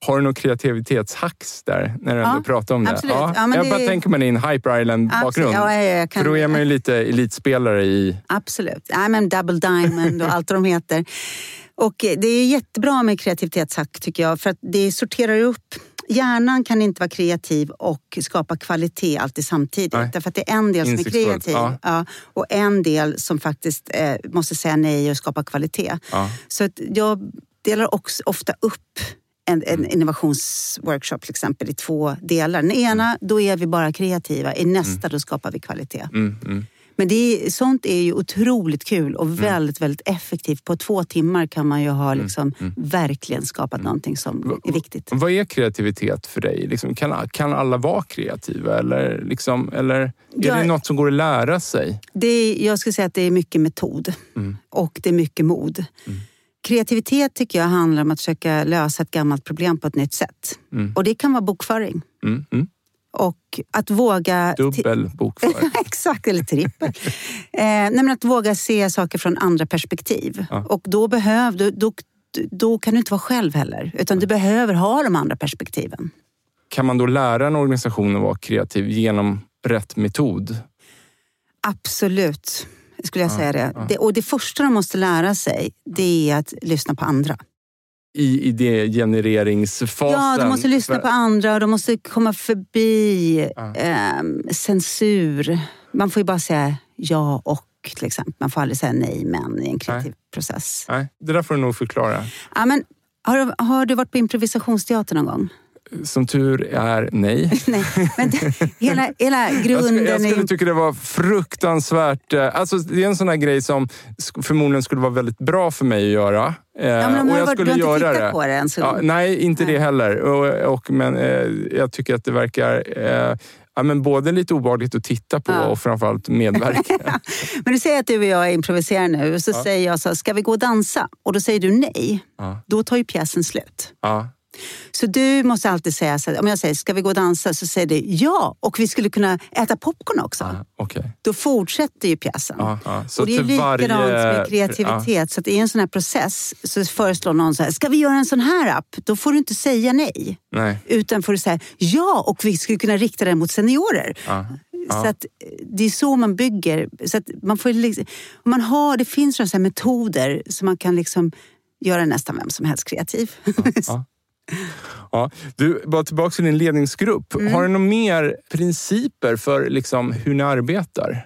Har du någon kreativitetshacks där när du Ja, ändå pratar om det? absolut. Ja, men jag det- bara tänker mig din Hyper Island-bakgrund. Ja, ja, jag kan- För då är man ju lite elitspelare i... Absolut. Nej, men Double Diamond och allt vad de heter. Och eh, det är jättebra med kreativitetshack tycker jag för att det sorterar upp Hjärnan kan inte vara kreativ och skapa kvalitet alltid samtidigt. Nej. Därför att det är en del som är kreativ ja. ja, och en del som faktiskt eh, måste säga nej och skapa kvalitet. Ja. Så jag delar också ofta upp en, en innovationsworkshop till exempel i två delar. Den ena, då är vi bara kreativa. I nästa, då skapar vi kvalitet. Mm, mm. Men det är, sånt är ju otroligt kul och väldigt, väldigt effektivt. På två timmar kan man ju ha liksom verkligen skapat någonting som är viktigt. Vad är kreativitet för dig? Liksom, kan, kan alla vara kreativa? Eller, liksom, eller är Ja. det något som går att lära sig? Det är, jag skulle säga att det är mycket metod och det är mycket mod. Kreativitet tycker jag handlar om att försöka lösa ett gammalt problem på ett nytt sätt. Och det kan vara bokföring. Mm, mm. Och att våga... Dubbel bokföring. Exakt, eller trippel. eh, nej, att våga se saker från andra perspektiv. Ja. Och då, behöv, då, då, då kan du inte vara själv heller. Utan du behöver ha de andra perspektiven. Kan man då lära en organisation att vara kreativ genom rätt metod? Absolut, skulle jag säga det. det. Och det första de måste lära sig, det är att lyssna på andra. I idégenereringsfasen? Ja, de måste lyssna på andra och de måste komma förbi Ja. ehm, censur. Man får ju bara säga ja och till exempel. Man får aldrig säga nej men i en kreativ process. Nej, det där får du nog förklara. Ja, men, har, har du varit på improvisationsteater någon gång? Som tur är, nej. Nej, men hela, hela Jag grunden skulle, jag skulle tycka det var fruktansvärt... eh, Alltså, det är en sån här grej som förmodligen skulle vara väldigt bra för mig att göra. Eh, Ja, men och jag du, skulle du har inte tittat det. på det ens? en Ja, nej, inte Nej. det heller. Och, och, men eh, jag tycker att det verkar eh, ja, men både lite obehagligt att titta på Ja. och framförallt medverka. Men du säger att du och jag improviserar nu och så Ja. säger jag så här, ska vi gå och dansa? Och då säger du nej. ja, Då tar ju pjäsen slut. ja, Så du måste alltid säga, så här, om jag säger ska vi gå och dansa? Så säger du ja, och vi skulle kunna äta popcorn också. ja, okej. Då fortsätter ju pjäsen. Ja, ja. Så och det är likadant varje- med kreativitet. Så att i en sån här process så föreslår någon så här, ska vi göra en sån här app? Då får du inte säga nej. Nej. Utan får du säga ja, och vi skulle kunna rikta den mot seniorer. Ja, Så att eh, det är så man bygger. Så att man får liksom, om man har, det finns sådana metoder som man kan liksom göra nästan vem som helst kreativ. ja. Du, bara tillbaka till din ledningsgrupp. Mm. Har du några mer principer för liksom, hur ni arbetar?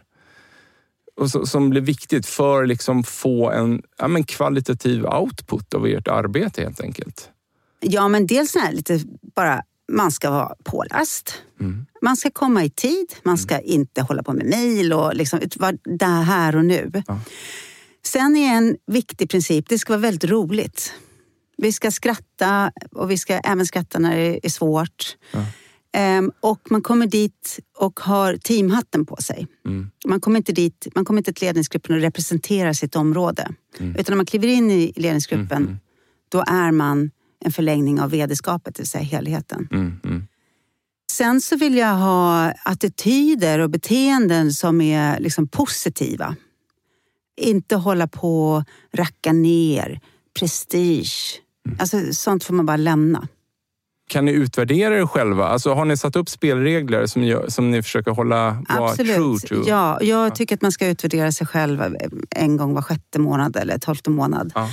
Och så, som blir viktigt för att liksom, få en ja, men kvalitativ output av ert arbete helt enkelt? Ja, men dels här lite bara, man ska vara påläst. Mm. Man ska komma i tid. Man ska inte hålla på med mejl och liksom vara där här och nu. Ja. Sen är en viktig princip, det ska vara väldigt roligt. Vi ska skratta och vi ska även skratta när det är svårt. Ja. Ehm, och man kommer dit och har teamhatten på sig. Mm. Man kommer inte dit, man kommer inte till ledningsgruppen och representerar sitt område. Mm. Utan när man kliver in i ledningsgruppen, Mm, mm. då är man en förlängning av vd-skapet, det vill säga helheten. Mm, mm. Sen så vill jag ha attityder och beteenden som är liksom positiva. Inte hålla på och racka ner, prestige. Alltså, sånt får man bara lämna. Kan ni utvärdera er själva? Alltså, har ni satt upp spelregler som, gör, som ni försöker hålla vara true Absolut. to? Ja, jag tycker att man ska utvärdera sig själv en gång var sjätte månad eller tolfte månad. Ja.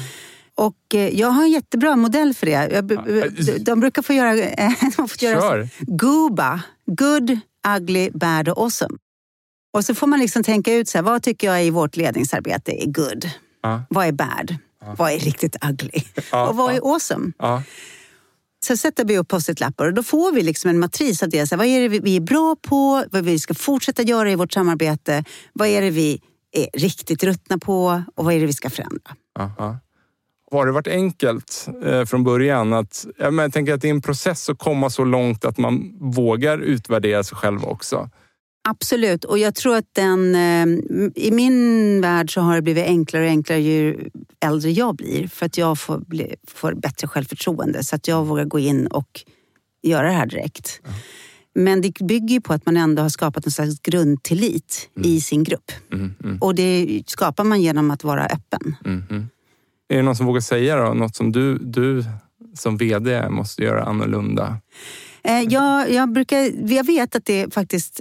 Och eh, jag har en jättebra modell för det. Jag, de, de brukar få göra, eh, de får göra Kör! GUBA. Good, ugly, bad och awesome. Och så får man liksom tänka ut så här, vad tycker jag i vårt ledningsarbete är good? Ja. Vad är bad? Vad är riktigt ugly? Ja, och vad ja. är awesome? Ja. Så sätter vi upp post-it-lappar och då får vi liksom en matris av det. Så här, vad är det vi- är bra på? Vad vi ska fortsätta göra i vårt samarbete? Vad är det vi är riktigt ruttna på? Och vad är det vi ska förändra? Aha. Har det varit enkelt eh, från början? Att, ja, men jag tänker att det är en process att komma så långt att man vågar utvärdera sig själv också. Absolut, och jag tror att den... eh, I min värld så har det blivit enklare och enklare ju äldre jag blir. För att jag får, bli, får bättre självförtroende så att jag vågar gå in och göra det här direkt. Men det bygger ju på att man ändå har skapat en slags grundtillit i sin grupp. Mm, mm, Och det skapar man genom att vara öppen. mm, mm. Är det någon som vågar säga då, något som du, du som VD måste göra annorlunda? Eh, Jag, jag, brukar, jag vet att det faktiskt,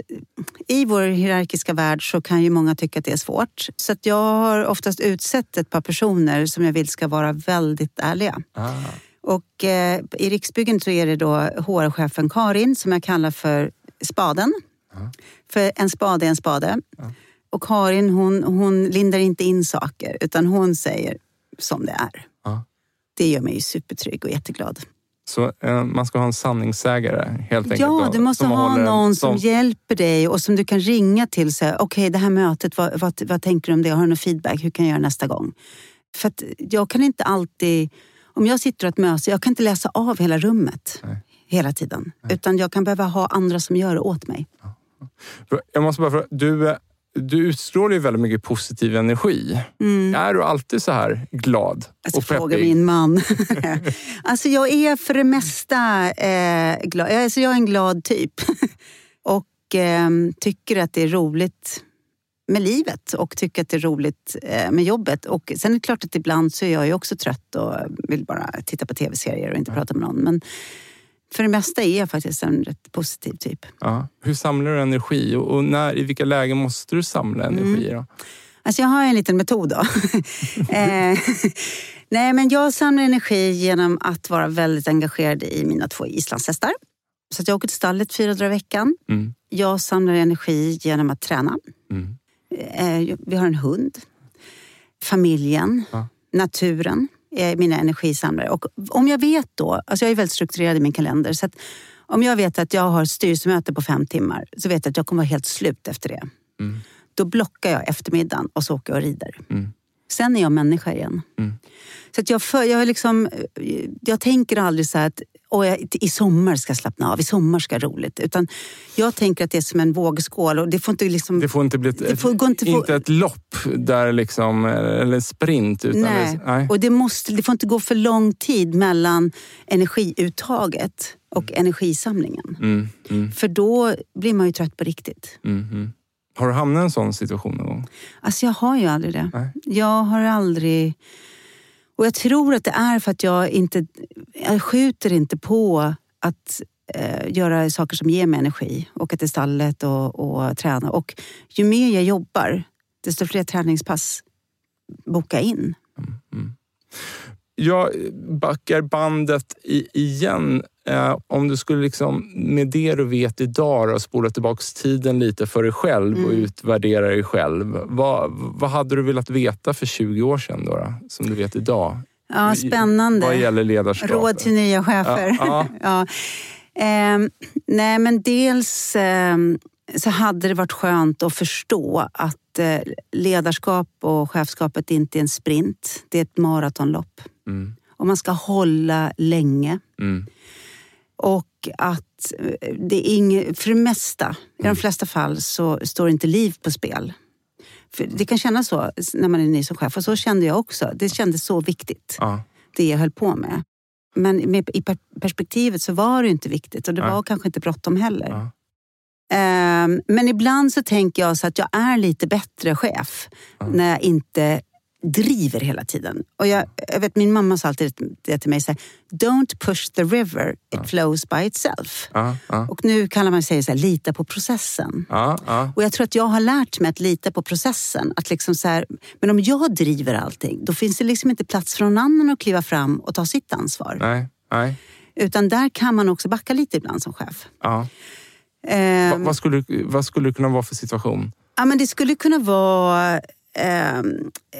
i vår hierarkiska värld så kan ju många tycka att det är svårt. Så jag har oftast utsett ett par personer som jag vill ska vara väldigt ärliga. Ah. Och eh, i Riksbyggen så är det då HR-chefen Karin som jag kallar för spaden. För en spade är en spade. Och Karin hon, hon lindar inte in saker utan hon säger som det är. Ja. Det gör mig ju supertrygg och jätteglad. Så eh, man ska ha en sanningssägare helt enkelt? Ja, då, du måste som ha någon som hjälper dig och som du kan ringa till. Okej, det här mötet, vad, vad, vad tänker du om det? Har du någon feedback? Hur kan jag göra nästa gång? För jag kan inte alltid... Om jag sitter och ett möte, jag kan inte läsa av hela rummet Nej. hela tiden. Utan jag kan behöva ha andra som gör det åt mig. Jag måste bara fråga, du, eh, du utstrålar ju väldigt mycket positiv energi. Är du alltid så här glad Mm. Alltså, och fråga peppig? min man. alltså jag är för det mesta eh, glad. Alltså, jag är en glad typ. och eh, tycker att det är roligt med livet och tycker att det är roligt eh, med jobbet. Och sen är det klart att ibland så är jag ju också trött och vill bara titta på tv-serier och inte prata med någon. Men för det mesta är jag faktiskt en rätt positiv typ. Ja. Hur samlar du energi och, när, i vilka lägen måste du samla Mm. energi? Då? Alltså jag har en liten metod då. eh, nej, men jag samlar energi genom att vara väldigt engagerad i mina två islandshästar. Så jag åker till stallet fyra dagar i veckan. Mm. Jag samlar energi genom att träna. Mm. Eh, vi har en hund. Familjen. Ja. Naturen mina energisamlare. Och om jag vet då, alltså jag är väldigt strukturerad i min kalender. Så om jag vet att jag har styrelsemöte på fem timmar så vet jag att jag kommer vara helt slut efter det. Mm. Då blockar jag eftermiddagen och så åker jag och rider. Mm. Sen är jag människa igen. Mm. Så att jag, för, jag, liksom, jag tänker aldrig så att Åh, jag, i sommar ska jag slappna av, i sommar ska jag ha roligt. Utan jag tänker att det är som en vågskål och det får inte liksom... Det får inte bli ett, Det får- går inte få- inte ett lopp där liksom, eller en sprint. Utan nej. Det, nej. Och det, måste, det får inte gå för lång tid mellan energiuttaget och energisamlingen. Mm, mm, För då blir man ju trött på riktigt. mm, mm. Har du hamnat i en sån situation någon gång? Alltså jag har ju aldrig det. Nej. Jag har aldrig... Och jag tror att det är för att jag inte... Jag skjuter inte på att eh, göra saker som ger mig energi. Åka till stallet och, och träna. Och ju mer jag jobbar, desto fler träningspass boka in. Mm, mm. Jag backar bandet i, igen. Eh, om du skulle liksom, med det du vet idag då, spola tillbaka tiden lite för dig själv och Mm. utvärdera dig själv. Vad, vad hade du velat veta för 20 år sedan då, då som du vet idag? Ja, spännande. Vad gäller ledarskap? Råd till nya chefer. Ja, ja. Ehm, nej, men dels ehm, så hade det varit skönt att förstå att eh, ledarskap och chefskapet inte är en sprint. Det är ett maratonlopp. Mm, Och man ska hålla länge. mm, Och att eh, det är inget, för det mesta, i de flesta fall, så står inte liv på spel. För det kan kännas så när man är ny som chef och så kände jag också. Det kändes så viktigt ja, det jag höll på med. Men med, i per- perspektivet så var det inte viktigt och det Nej. var kanske inte bråttom heller. ja. Ehm, men ibland så tänker jag så att jag är lite bättre chef när jag inte driver hela tiden. Och jag, jag vet, min mamma sa alltid det till mig, så här, don't push the river, it flows by itself. Ja, ja, Och nu kallar man sig så här, lita på processen. ja, ja. Och jag tror att jag har lärt mig att lita på processen. Att liksom så här, men om jag driver allting, då finns det liksom inte plats för någon annan att kliva fram och ta sitt ansvar. Nej, nej. Utan där kan man också backa lite ibland som chef. Ja. Ehm, Va, vad, skulle, vad skulle det kunna vara för situation? Ja, men det skulle kunna vara... Eh,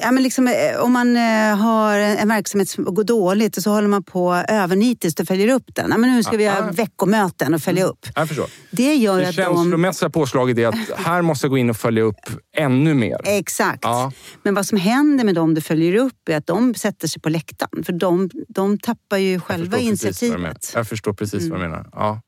ja, men liksom, eh, om man eh, har en, verksamhet som går dåligt och så håller man på övernitiskt och följer upp den. Ja, men nu ska vi ha ah. veckomöten och följa upp. Jag förstår. Det gör Det att de... känslomässiga påslaget är att här måste jag gå in och följa upp ännu mer. Exakt. Ja. Men vad som händer med dem du följer upp är att de sätter sig på läktaren. För de, de tappar ju Jag själva menar. initiativet. Jag förstår precis vad du Mm. menar. Ja.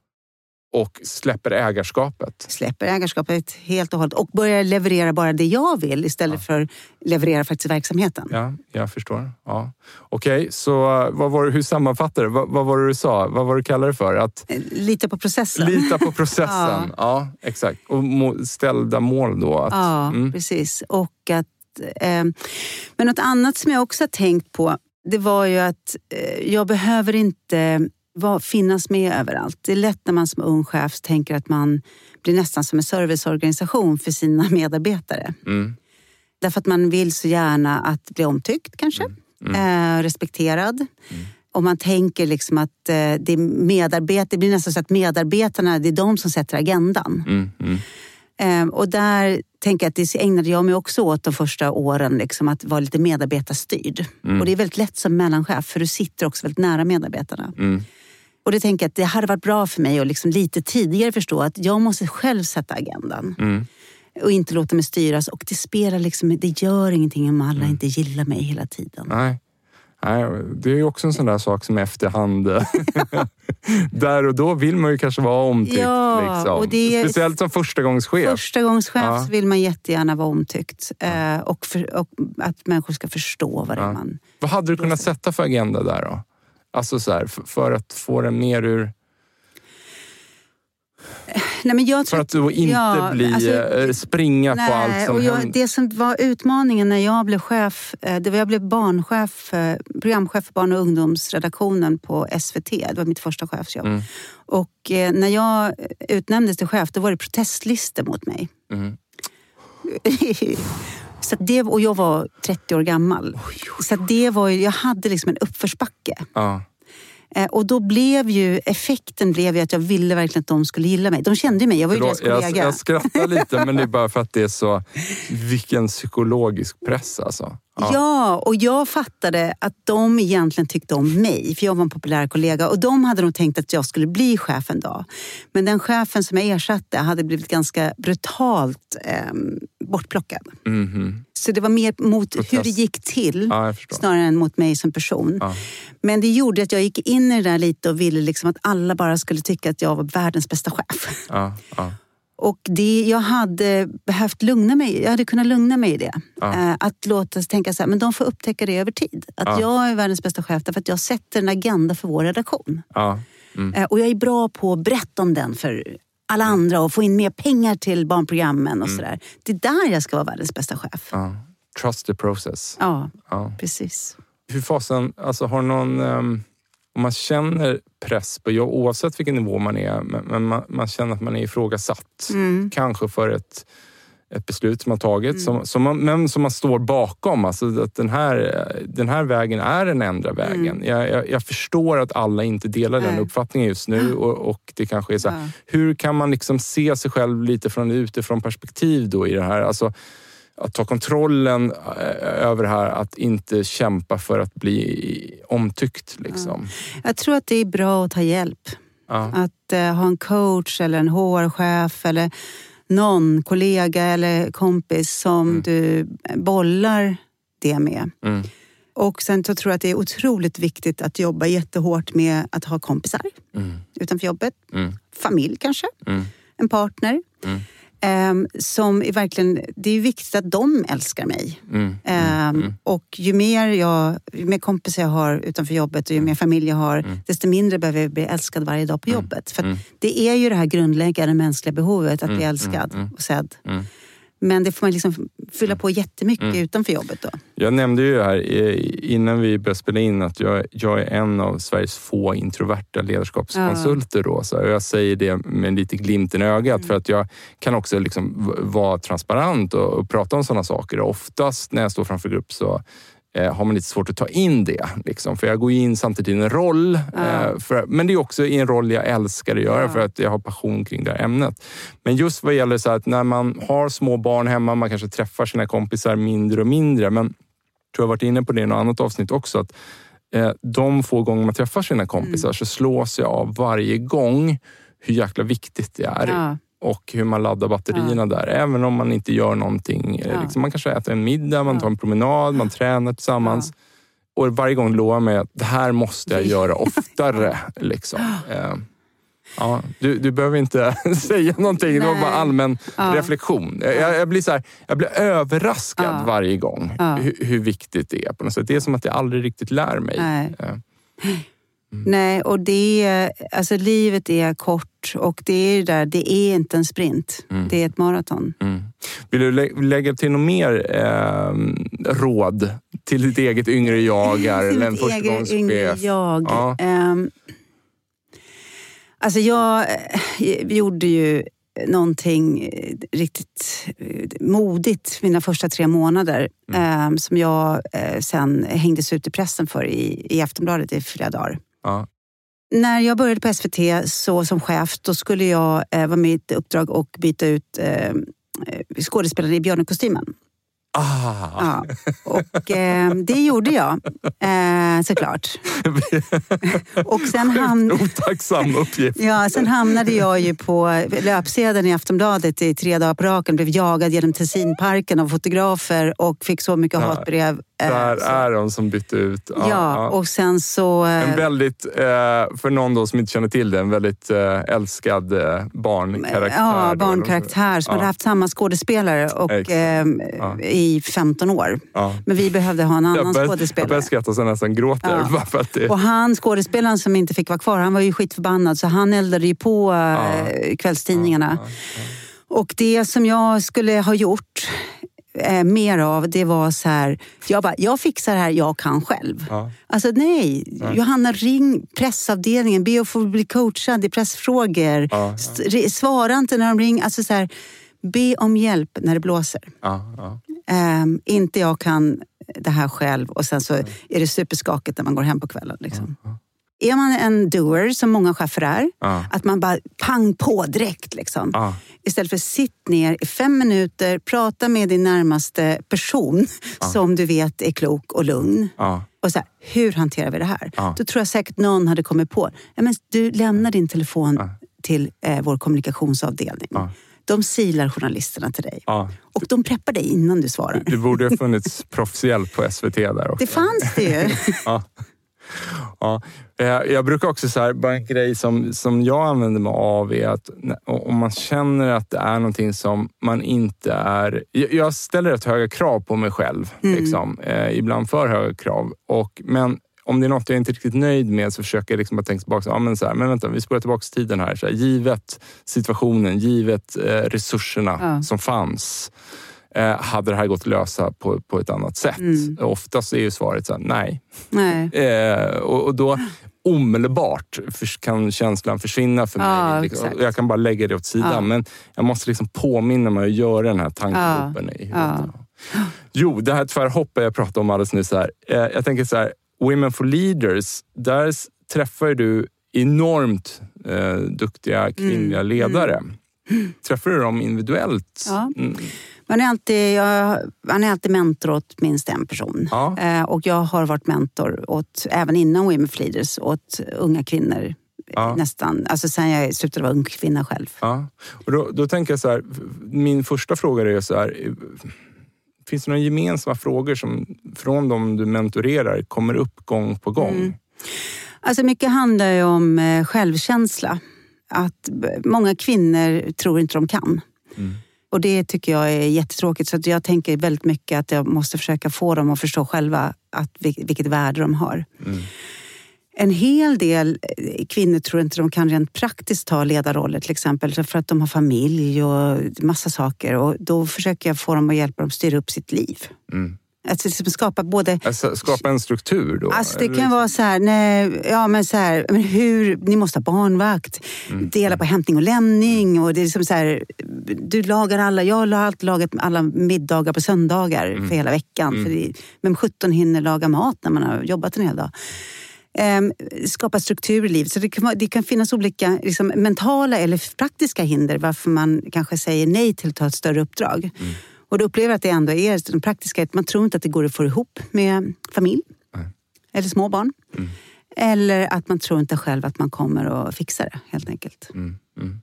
Och släpper ägarskapet. Släpper ägarskapet helt och hållet och börjar leverera bara det jag vill istället för leverera faktiskt verksamheten. Ja, jag förstår. Ja. Okej, så uh, vad var, hur sammanfattar du? Vad, vad var det du sa? Vad var det du kallade det för? Att Eh, Lita på processen. lita på processen. ja. exakt. Och må, ställda mål då. Att, Ja, mm, precis. Och att, eh, men något annat som jag också har tänkt på, det var ju att eh, jag behöver inte var, finnas med överallt. Det är lätt när man som ung chef tänker att man blir nästan som en serviceorganisation för sina medarbetare. mm, Därför att man vill så gärna att bli omtyckt kanske, Eh, respekterad. Och man tänker liksom att eh, det, medarbet- det blir nästan så att medarbetarna, det är de som sätter agendan. mm, mm, Eh, och där tänker jag att det ägnade jag mig också åt de första åren, liksom, att vara lite medarbetarstyrd. Och det är väldigt lätt som mellanchef, för du sitter också väldigt nära medarbetarna. Mm. Och det tänker att det hade varit bra för mig att liksom lite tidigare förstå att jag måste själv sätta agendan. Mm. Och inte låta mig styras. Och det spelar liksom, det gör ingenting om alla inte gillar mig hela tiden. Nej. Nej, det är ju också en sån där sak som efterhand... där och då vill man ju kanske vara omtyckt. Ja, liksom. och det Speciellt som förstagångschef. Första gångs chef Ja. vill man jättegärna vara omtyckt. Eh, och, för, och att människor ska förstå vad det är Ja. man... Vad hade du kunnat sätta för agenda där då? Alltså så här, för, för att få den mer ur... Nej, jag För tror att du inte ja, bli, alltså, eh, springa på allt som och jag, händer. Det som var utmaningen när jag blev chef, eh, det var jag blev barnchef, eh, programchef för barn och ungdomsredaktionen på SVT. Det var mitt första chefsjobb. Mm. Och när jag utnämndes till chef, då var det protestlistor mot mig. Mm. Så det, och jag var 30 år gammal. Så att det var jag hade liksom en uppförsbacke. Ja. Eh, Och då blev ju effekten blev ju att jag ville verkligen att de skulle gilla mig. De kände mig, jag var ju Förlåt, deras jag, kollega. jag skrattar lite men det är bara för att det är så... Vilken psykologisk press alltså. Ja. och jag fattade att de egentligen tyckte om mig, för jag var en populär kollega. Och de hade nog tänkt att jag skulle bli chef en dag. Men den chefen som jag ersatte hade blivit ganska brutalt eh, bortplockad. Mhm. Så det var mer mot hur Protest. det gick till, Ja, snarare än mot mig som person. Ja. Men det gjorde att jag gick in i det där lite och ville liksom att alla bara skulle tycka att jag var världens bästa chef. Ja. Och det, jag hade behövt lugna mig, jag hade kunnat lugna mig i det. Ja. Eh, Att låta tänka så här, men de får upptäcka det över tid. Att Ja. jag är världens bästa chef därför att jag sätter en agenda för vår redaktion. ja. Mm. Eh, Och jag är bra på att berätta om den för alla andra och få in mer pengar till barnprogrammen och Mm. sådär. Det är där jag ska vara världens bästa chef. Trust the process. Ja, precis. Hur fasen, alltså har någon... ehm, om man känner press på jobb, oavsett vilken nivå man är, men, man, man känner att man är ifrågasatt. Mm. Kanske för ett, ett beslut som man tagit, som, som man, men som man står bakom. Alltså att den här, den här vägen är den enda vägen. Jag, jag, jag förstår att alla inte delar den Mm. Nej. uppfattningen just nu och, och det kanske är så här, Ja. hur kan man liksom se sig själv lite från utifrån perspektiv då i det här? Alltså, att ta kontrollen eh, över det här, att inte kämpa för att bli omtyckt. Liksom. Jag tror att det är bra att ta hjälp. Ja. Att eh, ha en coach eller en HR-chef eller någon kollega eller kompis som du bollar det med. Mm. Och sen så tror jag att det är otroligt viktigt att jobba jättehårt med att ha kompisar Mm. utanför jobbet. Mm. Familj kanske, Mm. en partner. Mm. Ehm, som verkligen, det är viktigt att de älskar mig. Mm. Ehm, Och ju mer, jag, ju mer kompisar jag har utanför jobbet och ju mer familj jag har, Mm. desto mindre behöver jag bli älskad varje dag på jobbet. För det är ju det här grundläggande mänskliga behovet att bli älskad och sedd. Mm. Men det får man liksom fylla på jättemycket Mm. utanför jobbet då. Jag nämnde ju här eh, innan vi började spela in att jag, jag är en av Sveriges få introverta ledarskapskonsulter. Då, så jag säger det med lite glimten i ögat Mm. för att jag kan också liksom vara transparent och, och prata om sådana saker. Och oftast när jag står framför grupp så eh, har man lite svårt att ta in det. Liksom. För jag går in samtidigt i en roll. Ja. Eh, för, men det är också i en roll jag älskar att göra Ja. för att jag har passion kring det här ämnet. Men just vad gäller så att när man har små barn hemma, man kanske träffar sina kompisar mindre och mindre. Men jag tror jag har varit inne på det i något annat avsnitt också. Att eh, de få gånger man träffar sina kompisar Mm. så slås jag av varje gång hur jäkla viktigt det är. Ja. Och hur man laddar batterierna där. Även om man inte gör någonting. Eh, Ja. Liksom, man kanske äter en middag, man Ja. tar en promenad, man tränar tillsammans. Och varje gång lovar jag mig att det här måste jag göra oftare. Liksom. Eh, Ja, du, du behöver inte säga någonting. Det var Nej. bara allmän Ja. reflektion. Jag, jag, blir så här, jag blir överraskad Ja. varje gång Ja. hur, hur viktigt det är. på något sätt. Det är som att jag aldrig riktigt lär mig. Nej. Eh, Nej, och det är, alltså livet är kort och det är, där, det är inte en sprint. Mm. Det är ett maraton. Mm. Vill du lä- lägga till något mer eh, råd till ditt eget yngre jag? en Mitt eget yngre jag. Ja. Ehm, alltså jag eh, gjorde ju någonting eh, riktigt eh, modigt mina första tre månader Mm. ehm, som jag eh, sen hängdes ut i pressen för i, i Aftonbladet i flera dagar. Ja. När jag började på SVT så som chef, då skulle jag eh, vara med i ett uppdrag och byta ut eh, eh, skådespelare i björnekostymen. Ah. Ja. Och eh, det gjorde jag, eh, såklart. och sen, ham Otacksam uppgift. ja, sen hamnade jag ju på löpsedeln i Aftonbladet i tre dagar på raken. Blev jagad genom Tessinparken av fotografer och fick så mycket Där- hatbrev. Eh, Där så- är de som bytte ut. Ja, och sen så... eh, En väldigt, eh, för någon då som inte känner till det, en väldigt eh, älskad eh, barnkaraktär. Ja, barnkaraktär som Ja. hade haft samma skådespelare och, Exakt. eh, Ja. i 15 år. Ja. Men vi behövde ha en annan Jag börjar, jag skådespelare. börjar skratta så jag nästan gråter. Ja. Det, Och han, skådespelaren som inte fick vara kvar, han var ju skitförbannad så han eldade ju på Ja. eh, kvällstidningarna. Ja, Och det som jag skulle ha gjort eh, mer av, det var så här, jag bara, jag fixar det här, jag kan själv. ja. Alltså nej, Johanna ring pressavdelningen, be att få bli coachad i pressfrågor. Ja. Svara inte när de ringer. Alltså så här, be om hjälp när det blåser. Ja, ja. Ehm, inte jag kan det här själv och sen så är det superskakigt när man går hem på kvällen. Liksom. Är man en doer, som många chefer är, Ja. att man bara pang på direkt. Liksom. Ja. Istället för sitt ner i fem minuter, prata med din närmaste person som du vet är klok och lugn. Ja. Och så här, hur hanterar vi det här? Ja. Då tror jag säkert någon hade kommit på, ja, men du lämnar din telefon till eh, vår kommunikationsavdelning. Ja. De silar journalisterna till dig. Ja. Och de preppar dig innan du svarar. Det borde ha funnits proffshjälp på SVT där också. Det fanns det ju. Ja. Ja. Eh, Jag brukar också så här, bara en grej som, som jag använder mig av är att om man känner att det är någonting som man inte är... Jag ställer rätt höga krav på mig själv. Liksom. Eh, ibland för höga krav. Och, men om det är något jag inte är riktigt nöjd med så försöker jag liksom bara tänka tillbaka. Ja, men, så här, men vänta, vi spolar tillbaka tiden här. Så här givet situationen, givet eh, resurserna Ja. som fanns. Eh, hade det här gått att lösa på, på ett annat sätt? Oftast är ju svaret så här, nej. Nej. Eh, och, och då omedelbart kan känslan försvinna för mig. Ja, liksom. jag kan bara lägga det åt sidan. Ja. Men jag måste liksom påminna mig att göra den här tankeloopen i huvudet. Jo, det här tvärhoppet jag pratade om alldeles nyss. Här. Eh, jag tänker så här, Women for Leaders, där träffar du enormt eh, duktiga kvinnliga ledare. Träffar du dem individuellt? Ja. Man är, alltid, jag, man är alltid mentor åt minst en person. Ja. Eh, och jag har varit mentor åt, även innan Women for Leaders, åt unga kvinnor. Ja. Nästan, alltså sen jag slutade vara ung kvinna själv. Ja. Och då, då tänker jag så här, min första fråga är så här, finns det några gemensamma frågor som från de du mentorerar kommer upp gång på gång? Mm. Alltså mycket handlar ju om eh, självkänsla. Att många kvinnor tror inte de kan. Mm. Och det tycker jag är jättetråkigt. Så jag tänker väldigt mycket att jag måste försöka få dem att förstå själva att, vil- vilket värde de har. Mm. En hel del eh, kvinnor tror inte de kan rent praktiskt ta ledarroller till exempel för att de har familj och massa saker. Och då försöker jag få dem att hjälpa dem att styra upp sitt liv. Mm. Att liksom skapa både... Alltså, skapa en struktur då? Alltså det eller kan vara så här, nej, ja men så här, men hur, ni måste ha barnvakt, Mm. dela på hämtning och lämning och det är som så här, du lagar alla, jag har alltid lagat alla middagar på söndagar Mm. för hela veckan. För det, vem 17 hinner laga mat när man har jobbat en hel dag? Ehm, skapa struktur i livet. Så det kan, det kan finnas olika liksom, mentala eller praktiska hinder varför man kanske säger nej till att ta ett större uppdrag. Mm. Och då upplever jag att det ändå är den praktiska, att man tror inte att det går att få ihop med familj Nej. eller små barn. Mm. Eller att man tror inte själv att man kommer att fixa det helt enkelt. Mm, mm.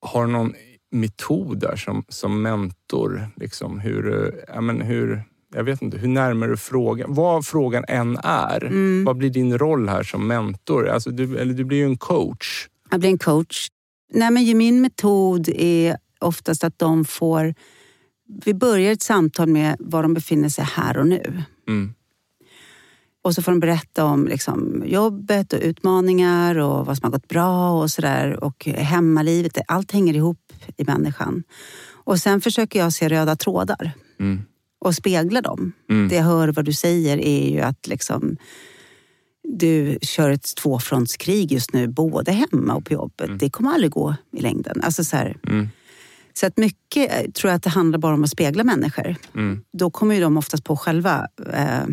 Har du någon metod där som, som mentor? Liksom, hur, eh, ja, men hur, jag vet inte, hur närmar du frågan? Vad frågan än är, Mm. vad blir din roll här som mentor? Alltså, du, eller du blir ju en coach. Jag blir en coach. Nej, men min metod är oftast att de får... Vi börjar ett samtal med var de befinner sig här och nu. Mm, Och så får de berätta om liksom, jobbet och utmaningar och vad som har gått bra och sådär. Och hemmalivet. Allt hänger ihop i människan. Och sen försöker jag se röda trådar mm, och spegla dem. mm, Det jag hör vad du säger är ju att liksom, du kör ett tvåfrontskrig just nu, både hemma och på jobbet. Det kommer aldrig gå i längden. Alltså så, här, mm, så att mycket eh, tror jag att det handlar bara om att spegla människor. mm, Då kommer ju de oftast på själva eh,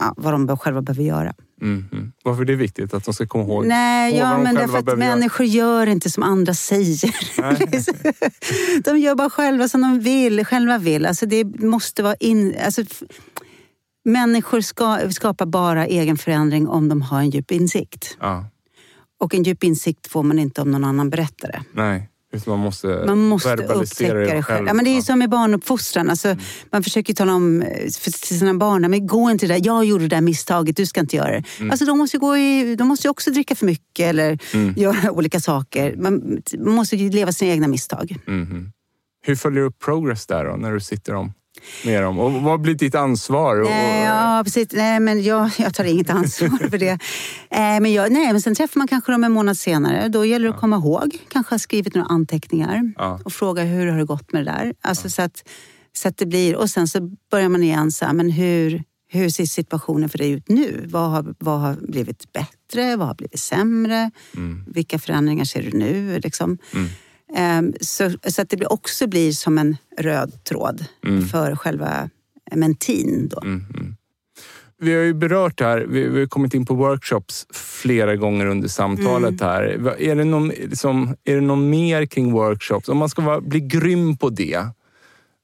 ja, vad de själva behöver göra. mm, mm. Varför är det viktigt att de ska komma ihåg? Nej, ja, men därför att göra? människor gör inte som andra säger. Nej. de gör bara själva som de vill, själva vill. Alltså det måste vara in... Alltså, människor ska, skapar bara egen förändring om de har en djup insikt. Ja, Och en djup insikt får man inte om någon annan berättar det. nej, man måste, Man måste upptäcka det själv. Ja, men det är ju som med barnuppfostran. Alltså, Man försöker tala om eh, för, till sina barn, men gå inte det där, jag gjorde det där misstaget, du ska inte göra det. Alltså, de, måste gå i, de måste också dricka för mycket eller göra olika saker. Man, man måste ju leva sina egna misstag. Mhm. Hur följer du upp progress där då, när du sitter om, med dem? Och vad blir ditt ansvar? Och, Nej, ja, precis. Nej, men jag, jag tar inget ansvar för det. Eh, men, jag, nej, men sen träffar man kanske dem en månad senare. Då gäller det att komma ihåg. Kanske ha skrivit några anteckningar Ja. och fråga hur har det gått med det där. Alltså, så, att, så att det blir... Och sen så börjar man igen så här, men hur, hur ser situationen för dig ut nu? Vad har, vad har blivit bättre? Vad har blivit sämre? Mm. Vilka förändringar ser du nu? Liksom. Mm. Ehm, så, så att det också blir som en röd tråd Mm. för själva mentin. Då. Mm, mm. Vi har ju berört det här, vi, vi har kommit in på workshops flera gånger under samtalet Mm. här. Är det, någon, liksom, är det någon mer kring workshops? Om man ska vara, bli grym på det,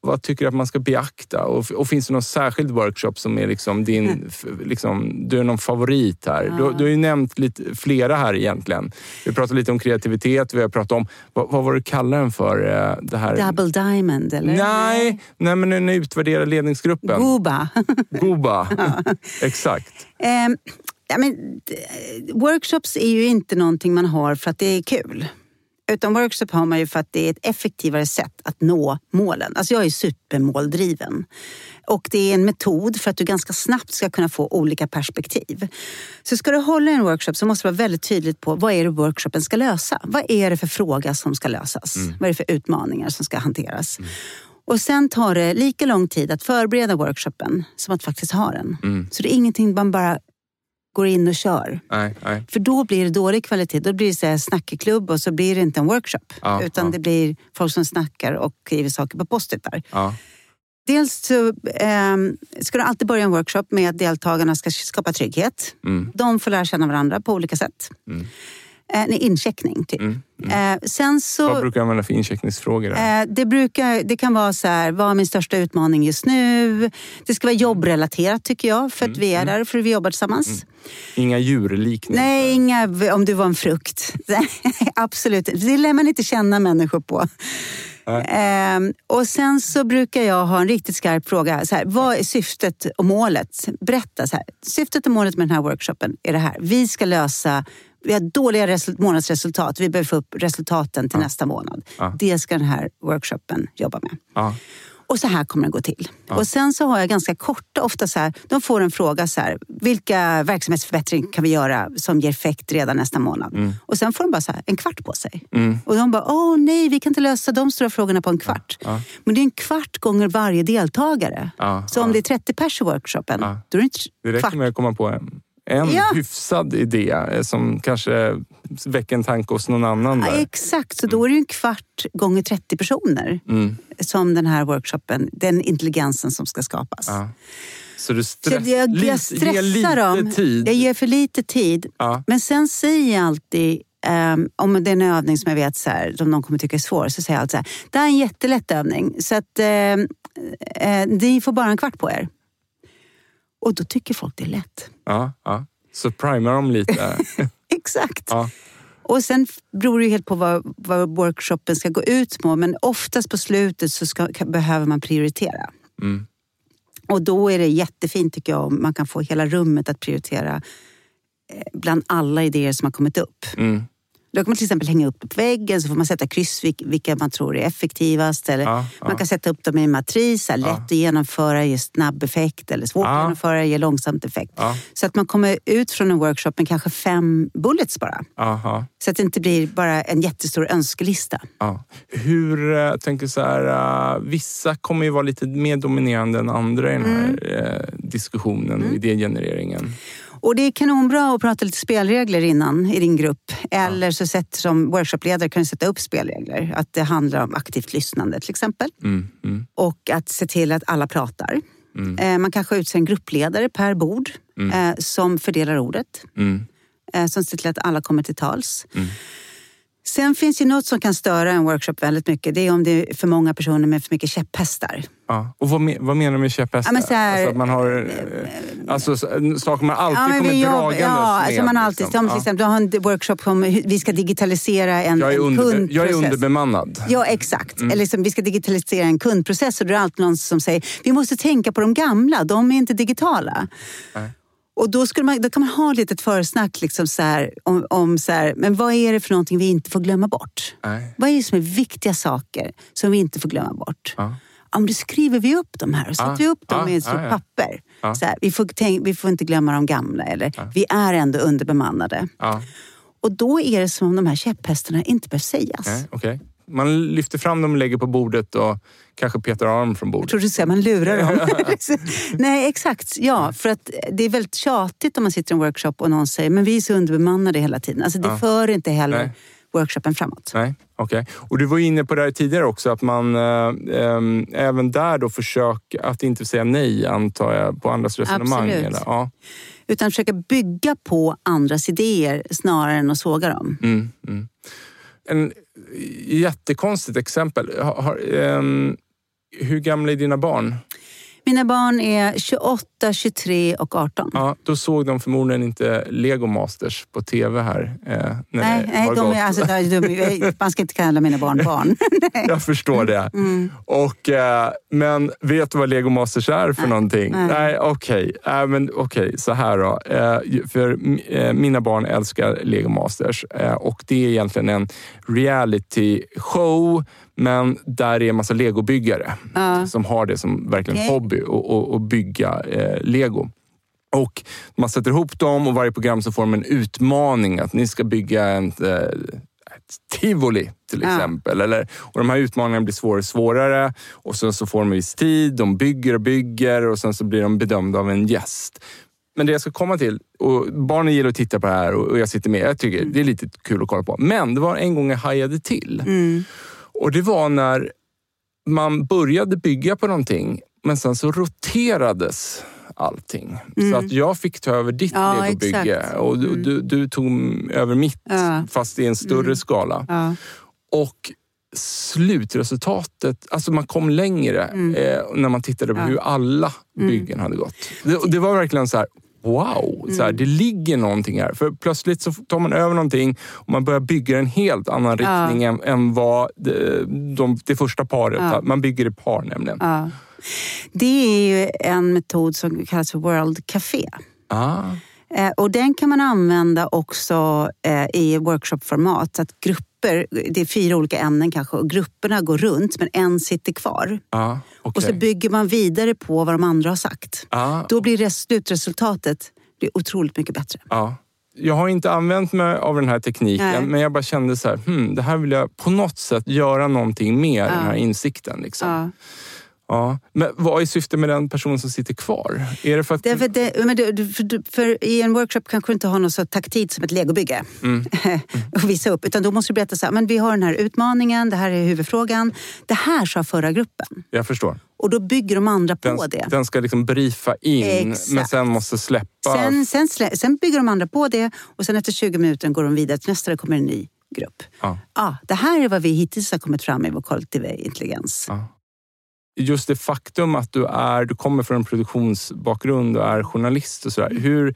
vad tycker du att man ska beakta? Och, och finns det någon särskild workshop som är liksom din, f- liksom, du är någon favorit här? Du, du har ju nämnt lite, flera här egentligen. Vi har pratat lite om kreativitet, vi har pratat om, vad, vad var det du kallade den för? eh, Det här? Double diamond eller? Nej, nej, men den utvärderar ledningsgruppen. Goba. Goba. Exakt. Ehm, ja, men, workshops är ju inte någonting man har för att det är kul. Utan workshop har man ju för att det är ett effektivare sätt att nå målen. Alltså jag är supermåldriven. Och det är en metod för att du ganska snabbt ska kunna få olika perspektiv. Så ska du hålla en workshop så måste du vara väldigt tydligt på vad är det workshopen ska lösa. Vad är det för fråga som ska lösas? Vad är det för utmaningar som ska hanteras? Och sen tar det lika lång tid att förbereda workshopen som att faktiskt ha den. Mm. Så det är ingenting man bara går in och kör. Nej, nej. För då blir det dålig kvalitet. Då blir det så här snackeklubb och så blir det inte en workshop. Ja, utan ja. det blir folk som snackar och skriver saker på post-itar. Ja. Dels så ehm, ska du alltid börja en workshop med att deltagarna ska skapa trygghet. Mm. De får lära känna varandra på olika sätt. Mm. Eh, nej, incheckning, typ. Mm. Eh, sen så... Vad brukar du använda för incheckningsfrågor? Eh, Det, brukar, det kan vara så här, vad är min största utmaning just nu? Det ska vara jobbrelaterat tycker jag, för att Mm, vi är där, för vi jobbar tillsammans. Inga djurliknelser? Nej, inga om du var en frukt. Absolut. Det lär man inte känna människor på. Ehm, och sen så brukar jag ha en riktigt skarp fråga. Så här, vad är syftet och målet? Berätta. Så här, syftet och målet med den här workshopen är det här. Vi ska lösa vi har dåliga result- månadsresultat. Vi behöver få upp resultaten till nästa månad. Ja. Det ska den här workshopen jobba med. Ja. Och så här kommer det gå till. Och sen så har jag ganska korta, ofta så här, de får en fråga så här, vilka verksamhetsförbättringar kan vi göra som ger effekt redan nästa månad? Mm. Och sen får de bara så här, en kvart på sig. Och de bara, åh nej, vi kan inte lösa de stora frågorna på en kvart. Men det är en kvart gånger varje deltagare. Ja, så om det är 30 pers i workshopen, Ja. då är det inte Det räcker kvart. med att komma på en, en Ja. hyfsad idé eh, som kanske väcker en tanke hos någon annan. Ja, exakt, så då är det en kvart gånger 30 personer Mm. som den här workshopen, den intelligensen som ska skapas. Ja. Så du Så stress, jag, jag ger stressar lite dem. tid. Jag ger för lite tid. Men sen säger jag alltid, ehm, om det är en övning som jag vet så här, som någon kommer tycka är svår, så säger jag alltid så här, det här är en jättelätt övning, så att ehm, eh, ni får bara en kvart på er. Och då tycker folk det är lätt. Ja, ja. Så primar dem lite. Exakt. Ja. Och sen beror det ju helt på vad, vad workshopen ska gå ut på, men oftast på slutet så ska, behöver man prioritera. Mm. Och då är det jättefint tycker jag om man kan få hela rummet att prioritera eh, bland alla idéer som har kommit upp. Mm. Då kan man till exempel hänga upp det på väggen så får man sätta kryss vil- vilka man tror är effektivast. Eller Ja, ja. Man kan sätta upp dem i en matris, lätt att genomföra, ger snabb effekt eller svårt Ja. att genomföra, ger långsamt effekt. Ja. Så att man kommer ut från en workshop med kanske fem bullets bara. Så att det inte blir bara en jättestor önskelista. Ja. Hur, eh, jag tänker så här, eh, vissa kommer ju vara lite mer dominerande än andra i den här Mm. eh, diskussionen och idégenereringen. Och det är kanonbra att prata lite spelregler innan i din grupp. Eller så sätt, som workshopledare kan du sätta upp spelregler. Att det handlar om aktivt lyssnande till exempel. Mm, mm, Och att se till att alla pratar. Eh, Man kanske utser en gruppledare per bord eh, som fördelar ordet. mm, eh, Som ser till att alla kommer till tals. Sen finns ju något som kan störa en workshop väldigt mycket. Det är om det är för många personer med för mycket käpphästar. Ja. Och vad, me- vad menar du med käpphästar? Ja, men här- alltså att man har eh, alltså, så- saker man alltid kommer vi jobbar- dragandes ja, med. alltså man alltid, liksom. som till Ja. exempel, du har en workshop om vi ska digitalisera en, jag, är en under, kundprocess. jag är underbemannad. Ja, exakt. Eller liksom, vi ska digitalisera en kundprocess och då är det alltid någon som säger vi måste tänka på de gamla, de är inte digitala. Nej. Och då, skulle man, då kan man ha lite ett försnack liksom så här, om, om så här, men vad är det för någonting vi inte får glömma bort? Nej. Vad är det som är viktiga saker som vi inte får glömma bort? Ja. Ja, men då skriver vi upp de här och sätter Ja, vi upp dem ja, i ett stort ja. papper. Ja. Så här, vi, får tänk, vi får inte glömma de gamla eller vi är ändå underbemannade. Ja. Och då är det som om de här käpphästarna inte behöver sägas. Nej, okej. Man lyfter fram dem och lägger på bordet och kanske petar dem från Jag bordet. tror du säger man lurar dem. Nej, exakt. Ja, för att det är väldigt tjatigt om man sitter i en workshop och någon säger men vi är så underbemannade hela tiden. Alltså det Ja. för inte heller Nej. Workshopen framåt. Nej, okej. Och du var inne på det här tidigare också, att man eh, ehm, även där då försöker att inte säga nej, antar jag, på andras resonemang. Absolut. Eller? Ja. Utan försöka bygga på andras idéer snarare än att såga dem. Mm, mm. En jättekonstigt exempel. Har, har, ehm, hur gamla är dina barn? Mina barn är 28, 23 och 18. Ja, då såg de förmodligen inte Lego Masters på tv här. Eh, när Nej, nej de är, alltså, de man ska inte kalla mina barn barn. Jag förstår det. Mm. Och, eh, men vet du vad Lego Masters är för någonting? Nej. Nej, okej. Äh, men okej, så här då. Eh, för eh, mina barn älskar Lego Masters eh, och det är egentligen en reality show men där är en massa legobyggare som har det som verkligen Okej. hobby att bygga eh, lego. Och man sätter ihop dem och varje program så får de en utmaning att ni ska bygga en, eh, ett tivoli till Ja. exempel. Eller, och de här utmaningarna blir svårare och svårare och sen så får de viss tid, de bygger och bygger och sen så blir de bedömda av en gäst. Men det jag ska komma till, och barnen gillar att titta på det här och jag sitter med. Jag tycker det är lite kul att kolla på. Men det var en gång jag hajade till. Mm. Och det var när man började bygga på någonting, men sen så roterades allting. Så att jag fick ta över ditt Mm. Ja, legobygge. Mm. och du, du, du tog över mitt, Ja. fast i en större skala. Ja. Och slutresultatet, alltså man kom längre Mm. eh, när man tittade på hur alla byggen hade gått. Det, det var verkligen så här, wow, så Mm. här, det ligger någonting här. För plötsligt så tar man över någonting och man börjar bygga en helt annan Ja. riktning än, än vad det, de, det första paret, Ja. man bygger i par nämligen. Ja. Det är ju en metod som kallas för World Café. Ah, och den kan man använda också eh, i workshopformat. Att grupper, det är fyra olika ämnen kanske, och grupperna går runt men en sitter kvar. Ja, Och okej. så bygger man vidare på vad de andra har sagt. Ja, Då blir res- slutresultatet blir otroligt mycket bättre. ja. Jag har inte använt mig av den här tekniken, Nej. men jag bara kände så här, hmm, det här vill jag på något sätt göra någonting med, den här insikten. Liksom. Ja. Men vad är syftet med den personen som sitter kvar? Är det för att... Därför det, men du- för, för I en workshop kanske du inte har någon så taktik som ett legobygge Mm. att visa upp. Utan då måste du berätta så här, men vi har den här utmaningen, det här är huvudfrågan. Det här sa förra gruppen. Jag förstår. Och då bygger de andra på Den, det. den ska liksom briefa in, Exakt. men sen måste släppa. Sen, sen, slä, sen bygger de andra på det och sen efter 20 minuter går de vidare till nästa, det kommer en ny grupp. Ja. Ja, det här är vad vi hittills har kommit fram med vår kollektiva intelligens. Ja. Just det faktum att du, är, du kommer från en produktionsbakgrund och är journalist och sådär. Hur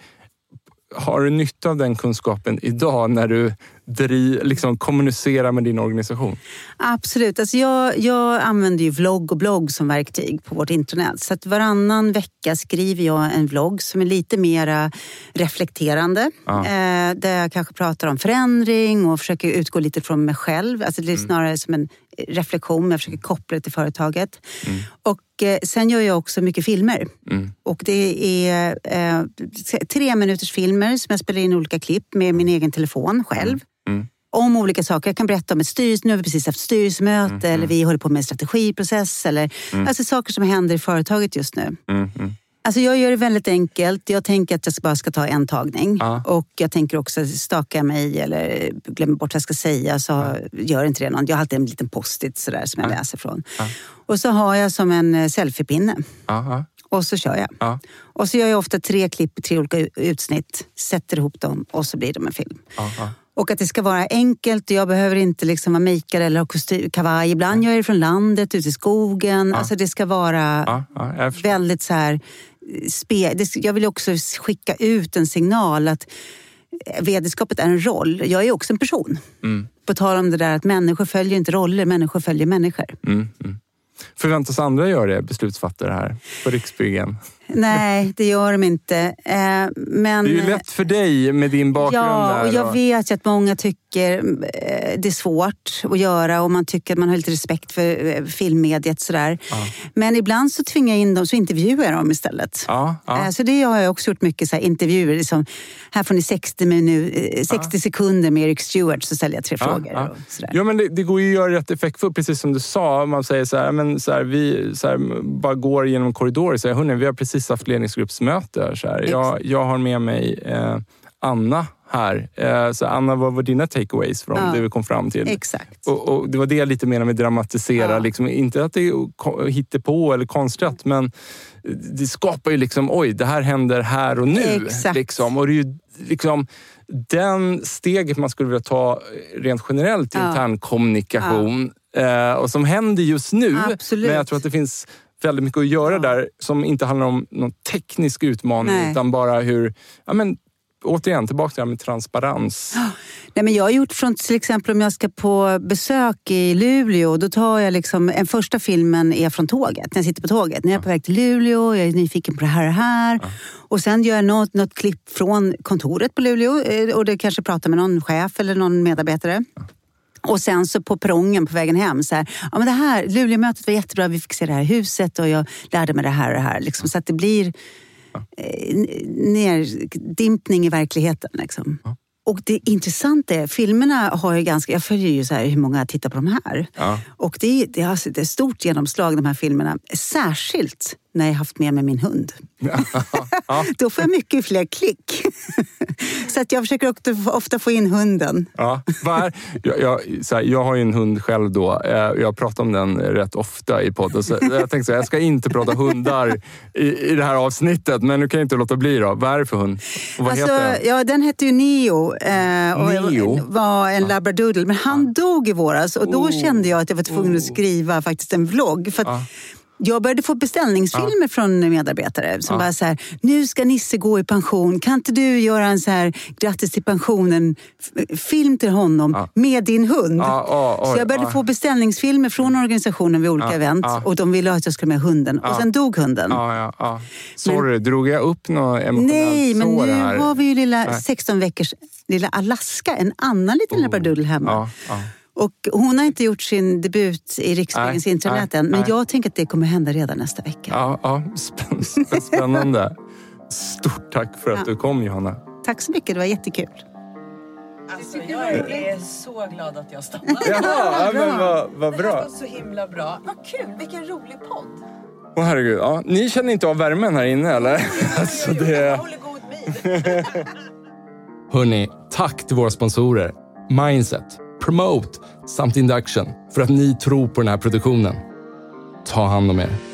har du nytta av den kunskapen idag när du dri, liksom kommunicerar med din organisation? Absolut. Alltså jag, jag använder ju vlogg och blogg som verktyg på vårt internet. Så att varannan vecka skriver jag en vlogg som är lite mera reflekterande. Ja. Eh, där jag kanske pratar om förändring och försöker utgå lite från mig själv. Alltså det är snarare som en reflektion, jag försöker koppla det till företaget. Och eh, sen gör jag också mycket filmer. Mm. Och det är eh, tre minuters filmer som jag spelar in olika klipp med min egen telefon själv. Mm. Om olika saker. Jag kan berätta om ett styrelse, nu har vi precis haft styrelsemöte eller vi håller på med en strategiprocess. Eller, Alltså saker som händer i företaget just nu. Mm, mm. Alltså jag gör det väldigt enkelt. Jag tänker att jag bara ska ta en tagning. Ja. Och jag tänker också staka mig eller glömmer bort vad jag ska säga så gör inte det någon. Jag har alltid en liten post-it sådär som jag läser från. Och så har jag som en eh, selfiepinne. Ja, ja, Och så kör jag. ja, Och så gör jag ofta tre klipp, tre olika utsnitt, sätter ihop dem och så blir de en film. ja, ja. Och att det ska vara enkelt. Jag behöver inte liksom vara makead eller ha kostym, kavaj. Ibland jag det från landet, ute i skogen. Alltså det ska vara ja, ja väldigt så här... Spe, det, jag vill också skicka ut en signal att vetenskapet är en roll. Jag är också en person. Mm. På tal om det där att människor följer inte roller, människor följer människor. Mm, mm. Förväntas andra göra det, beslutsfattare här på Riksbyggen? Nej, det gör de inte. Eh, men, Det är ju lätt för dig med din bakgrund Ja, och jag vet ju att många tycker eh, det är svårt att göra och man tycker att man har lite respekt för eh, filmmediet. Sådär. Men ibland så tvingar jag in dem så intervjuar jag dem istället. Ja, ja. Eh, Så det har jag också gjort mycket så här, intervjuer. Liksom, här får ni 60, minu, eh, 60 sekunder med Eric Stewart så ställer jag tre frågor. Ja, Och sådär. ja, men det, det går ju att göra rätt effektfullt, precis som du sa. Man säger så här, men så här, vi så här, bara går genom korridorer och säger, hörni, vi har precis haft ledningsgruppsmöte. Så här. Jag, jag har med mig eh, Anna här. Eh, så Anna, vad var dina takeaways från Ja. det vi kom fram till? Exakt. Och, och det var det jag lite menade med dramatisera. Ja. Liksom, inte att det är ko- på eller konstlat, men det skapar ju liksom, oj, det här händer här och nu. Exakt. Liksom. Och det är ju liksom den steget man skulle vilja ta rent generellt i Ja. intern kommunikation eh, och som händer just nu. Absolut. Men jag tror att det finns väldigt mycket att göra Ja. där som inte handlar om någon teknisk utmaning Nej. utan bara hur, ja men återigen tillbaka till det här med transparens. Nej, men jag har gjort från till exempel om jag ska på besök i Luleå. Då tar jag liksom, en första filmen är från tåget. När jag sitter på tåget. När jag är på väg till Luleå, jag är nyfiken på det här och här. Och sen gör jag något, något klipp från kontoret på Luleå. eh, Och det kanske pratar med någon chef eller någon medarbetare. Och sen så på perrongen på vägen hem, så här, ja men det här, Luleåmötet var jättebra, vi fick se det här huset och jag lärde mig det här och det här. Liksom, så att det blir eh, nerdimpning i verkligheten. Liksom. Och det intressanta är, filmerna har ju ganska, jag följer ju så hur många tittar på de här. Ja. Och det det, är, alltså, är stort genomslag de här filmerna. Särskilt när jag haft med mig min hund. Ja. Då får jag mycket fler klick. så att jag försöker ofta få in hunden. Ja, vad är, jag, jag, här, jag har ju en hund själv då. Eh, Jag pratar om den rätt ofta i podden. Så jag tänkte så här, jag ska inte prata hundar i, i det här avsnittet, men nu kan jag inte låta bli då. Vad är det för hund? Och vad Alltså, heter den? ja, den hette ju Neo eh, och Neo? var en labradoodle. Men han dog i våras och då Oh. kände jag att jag var tvungen att skriva faktiskt en vlogg. För att Ja. Jag började få beställningsfilmer från medarbetare som Ja. bara så här, nu ska Nisse gå i pension. Kan inte du göra en så här grattis till pensionen f- film till honom Ja. med din hund? Ja, ja, oj, så jag började ja. få beställningsfilmer från organisationen vid olika Ja, event ja. och de ville att jag skulle med hunden. Och sen dog hunden. Ja, ja, ja. Sorry, drog jag upp något emotionellt Nej, men nu här? har vi ju lilla Nej. 16 veckors lilla Alaska, en annan liten labradoodle hemma. Och hon har inte gjort sin debut i Riksbyggens Nej, intranät än, men nej. jag tänker att det kommer hända redan nästa vecka. Ja, ja. Spänn- Spännande. Stort tack för att Ja. du kom, Johanna. Tack så mycket, det var jättekul. Alltså, jag är så glad att jag stannade. Jaha, ja, men vad, vad Det här bra. var så himla bra. Vad kul, vilken rolig podd. Åh herregud, ja. Ni känner inte av värmen här inne eller? Alltså, det... Hörni, tack till våra sponsorer Mindset, Promote samt Induction för att ni tror på den här produktionen. Ta hand om er.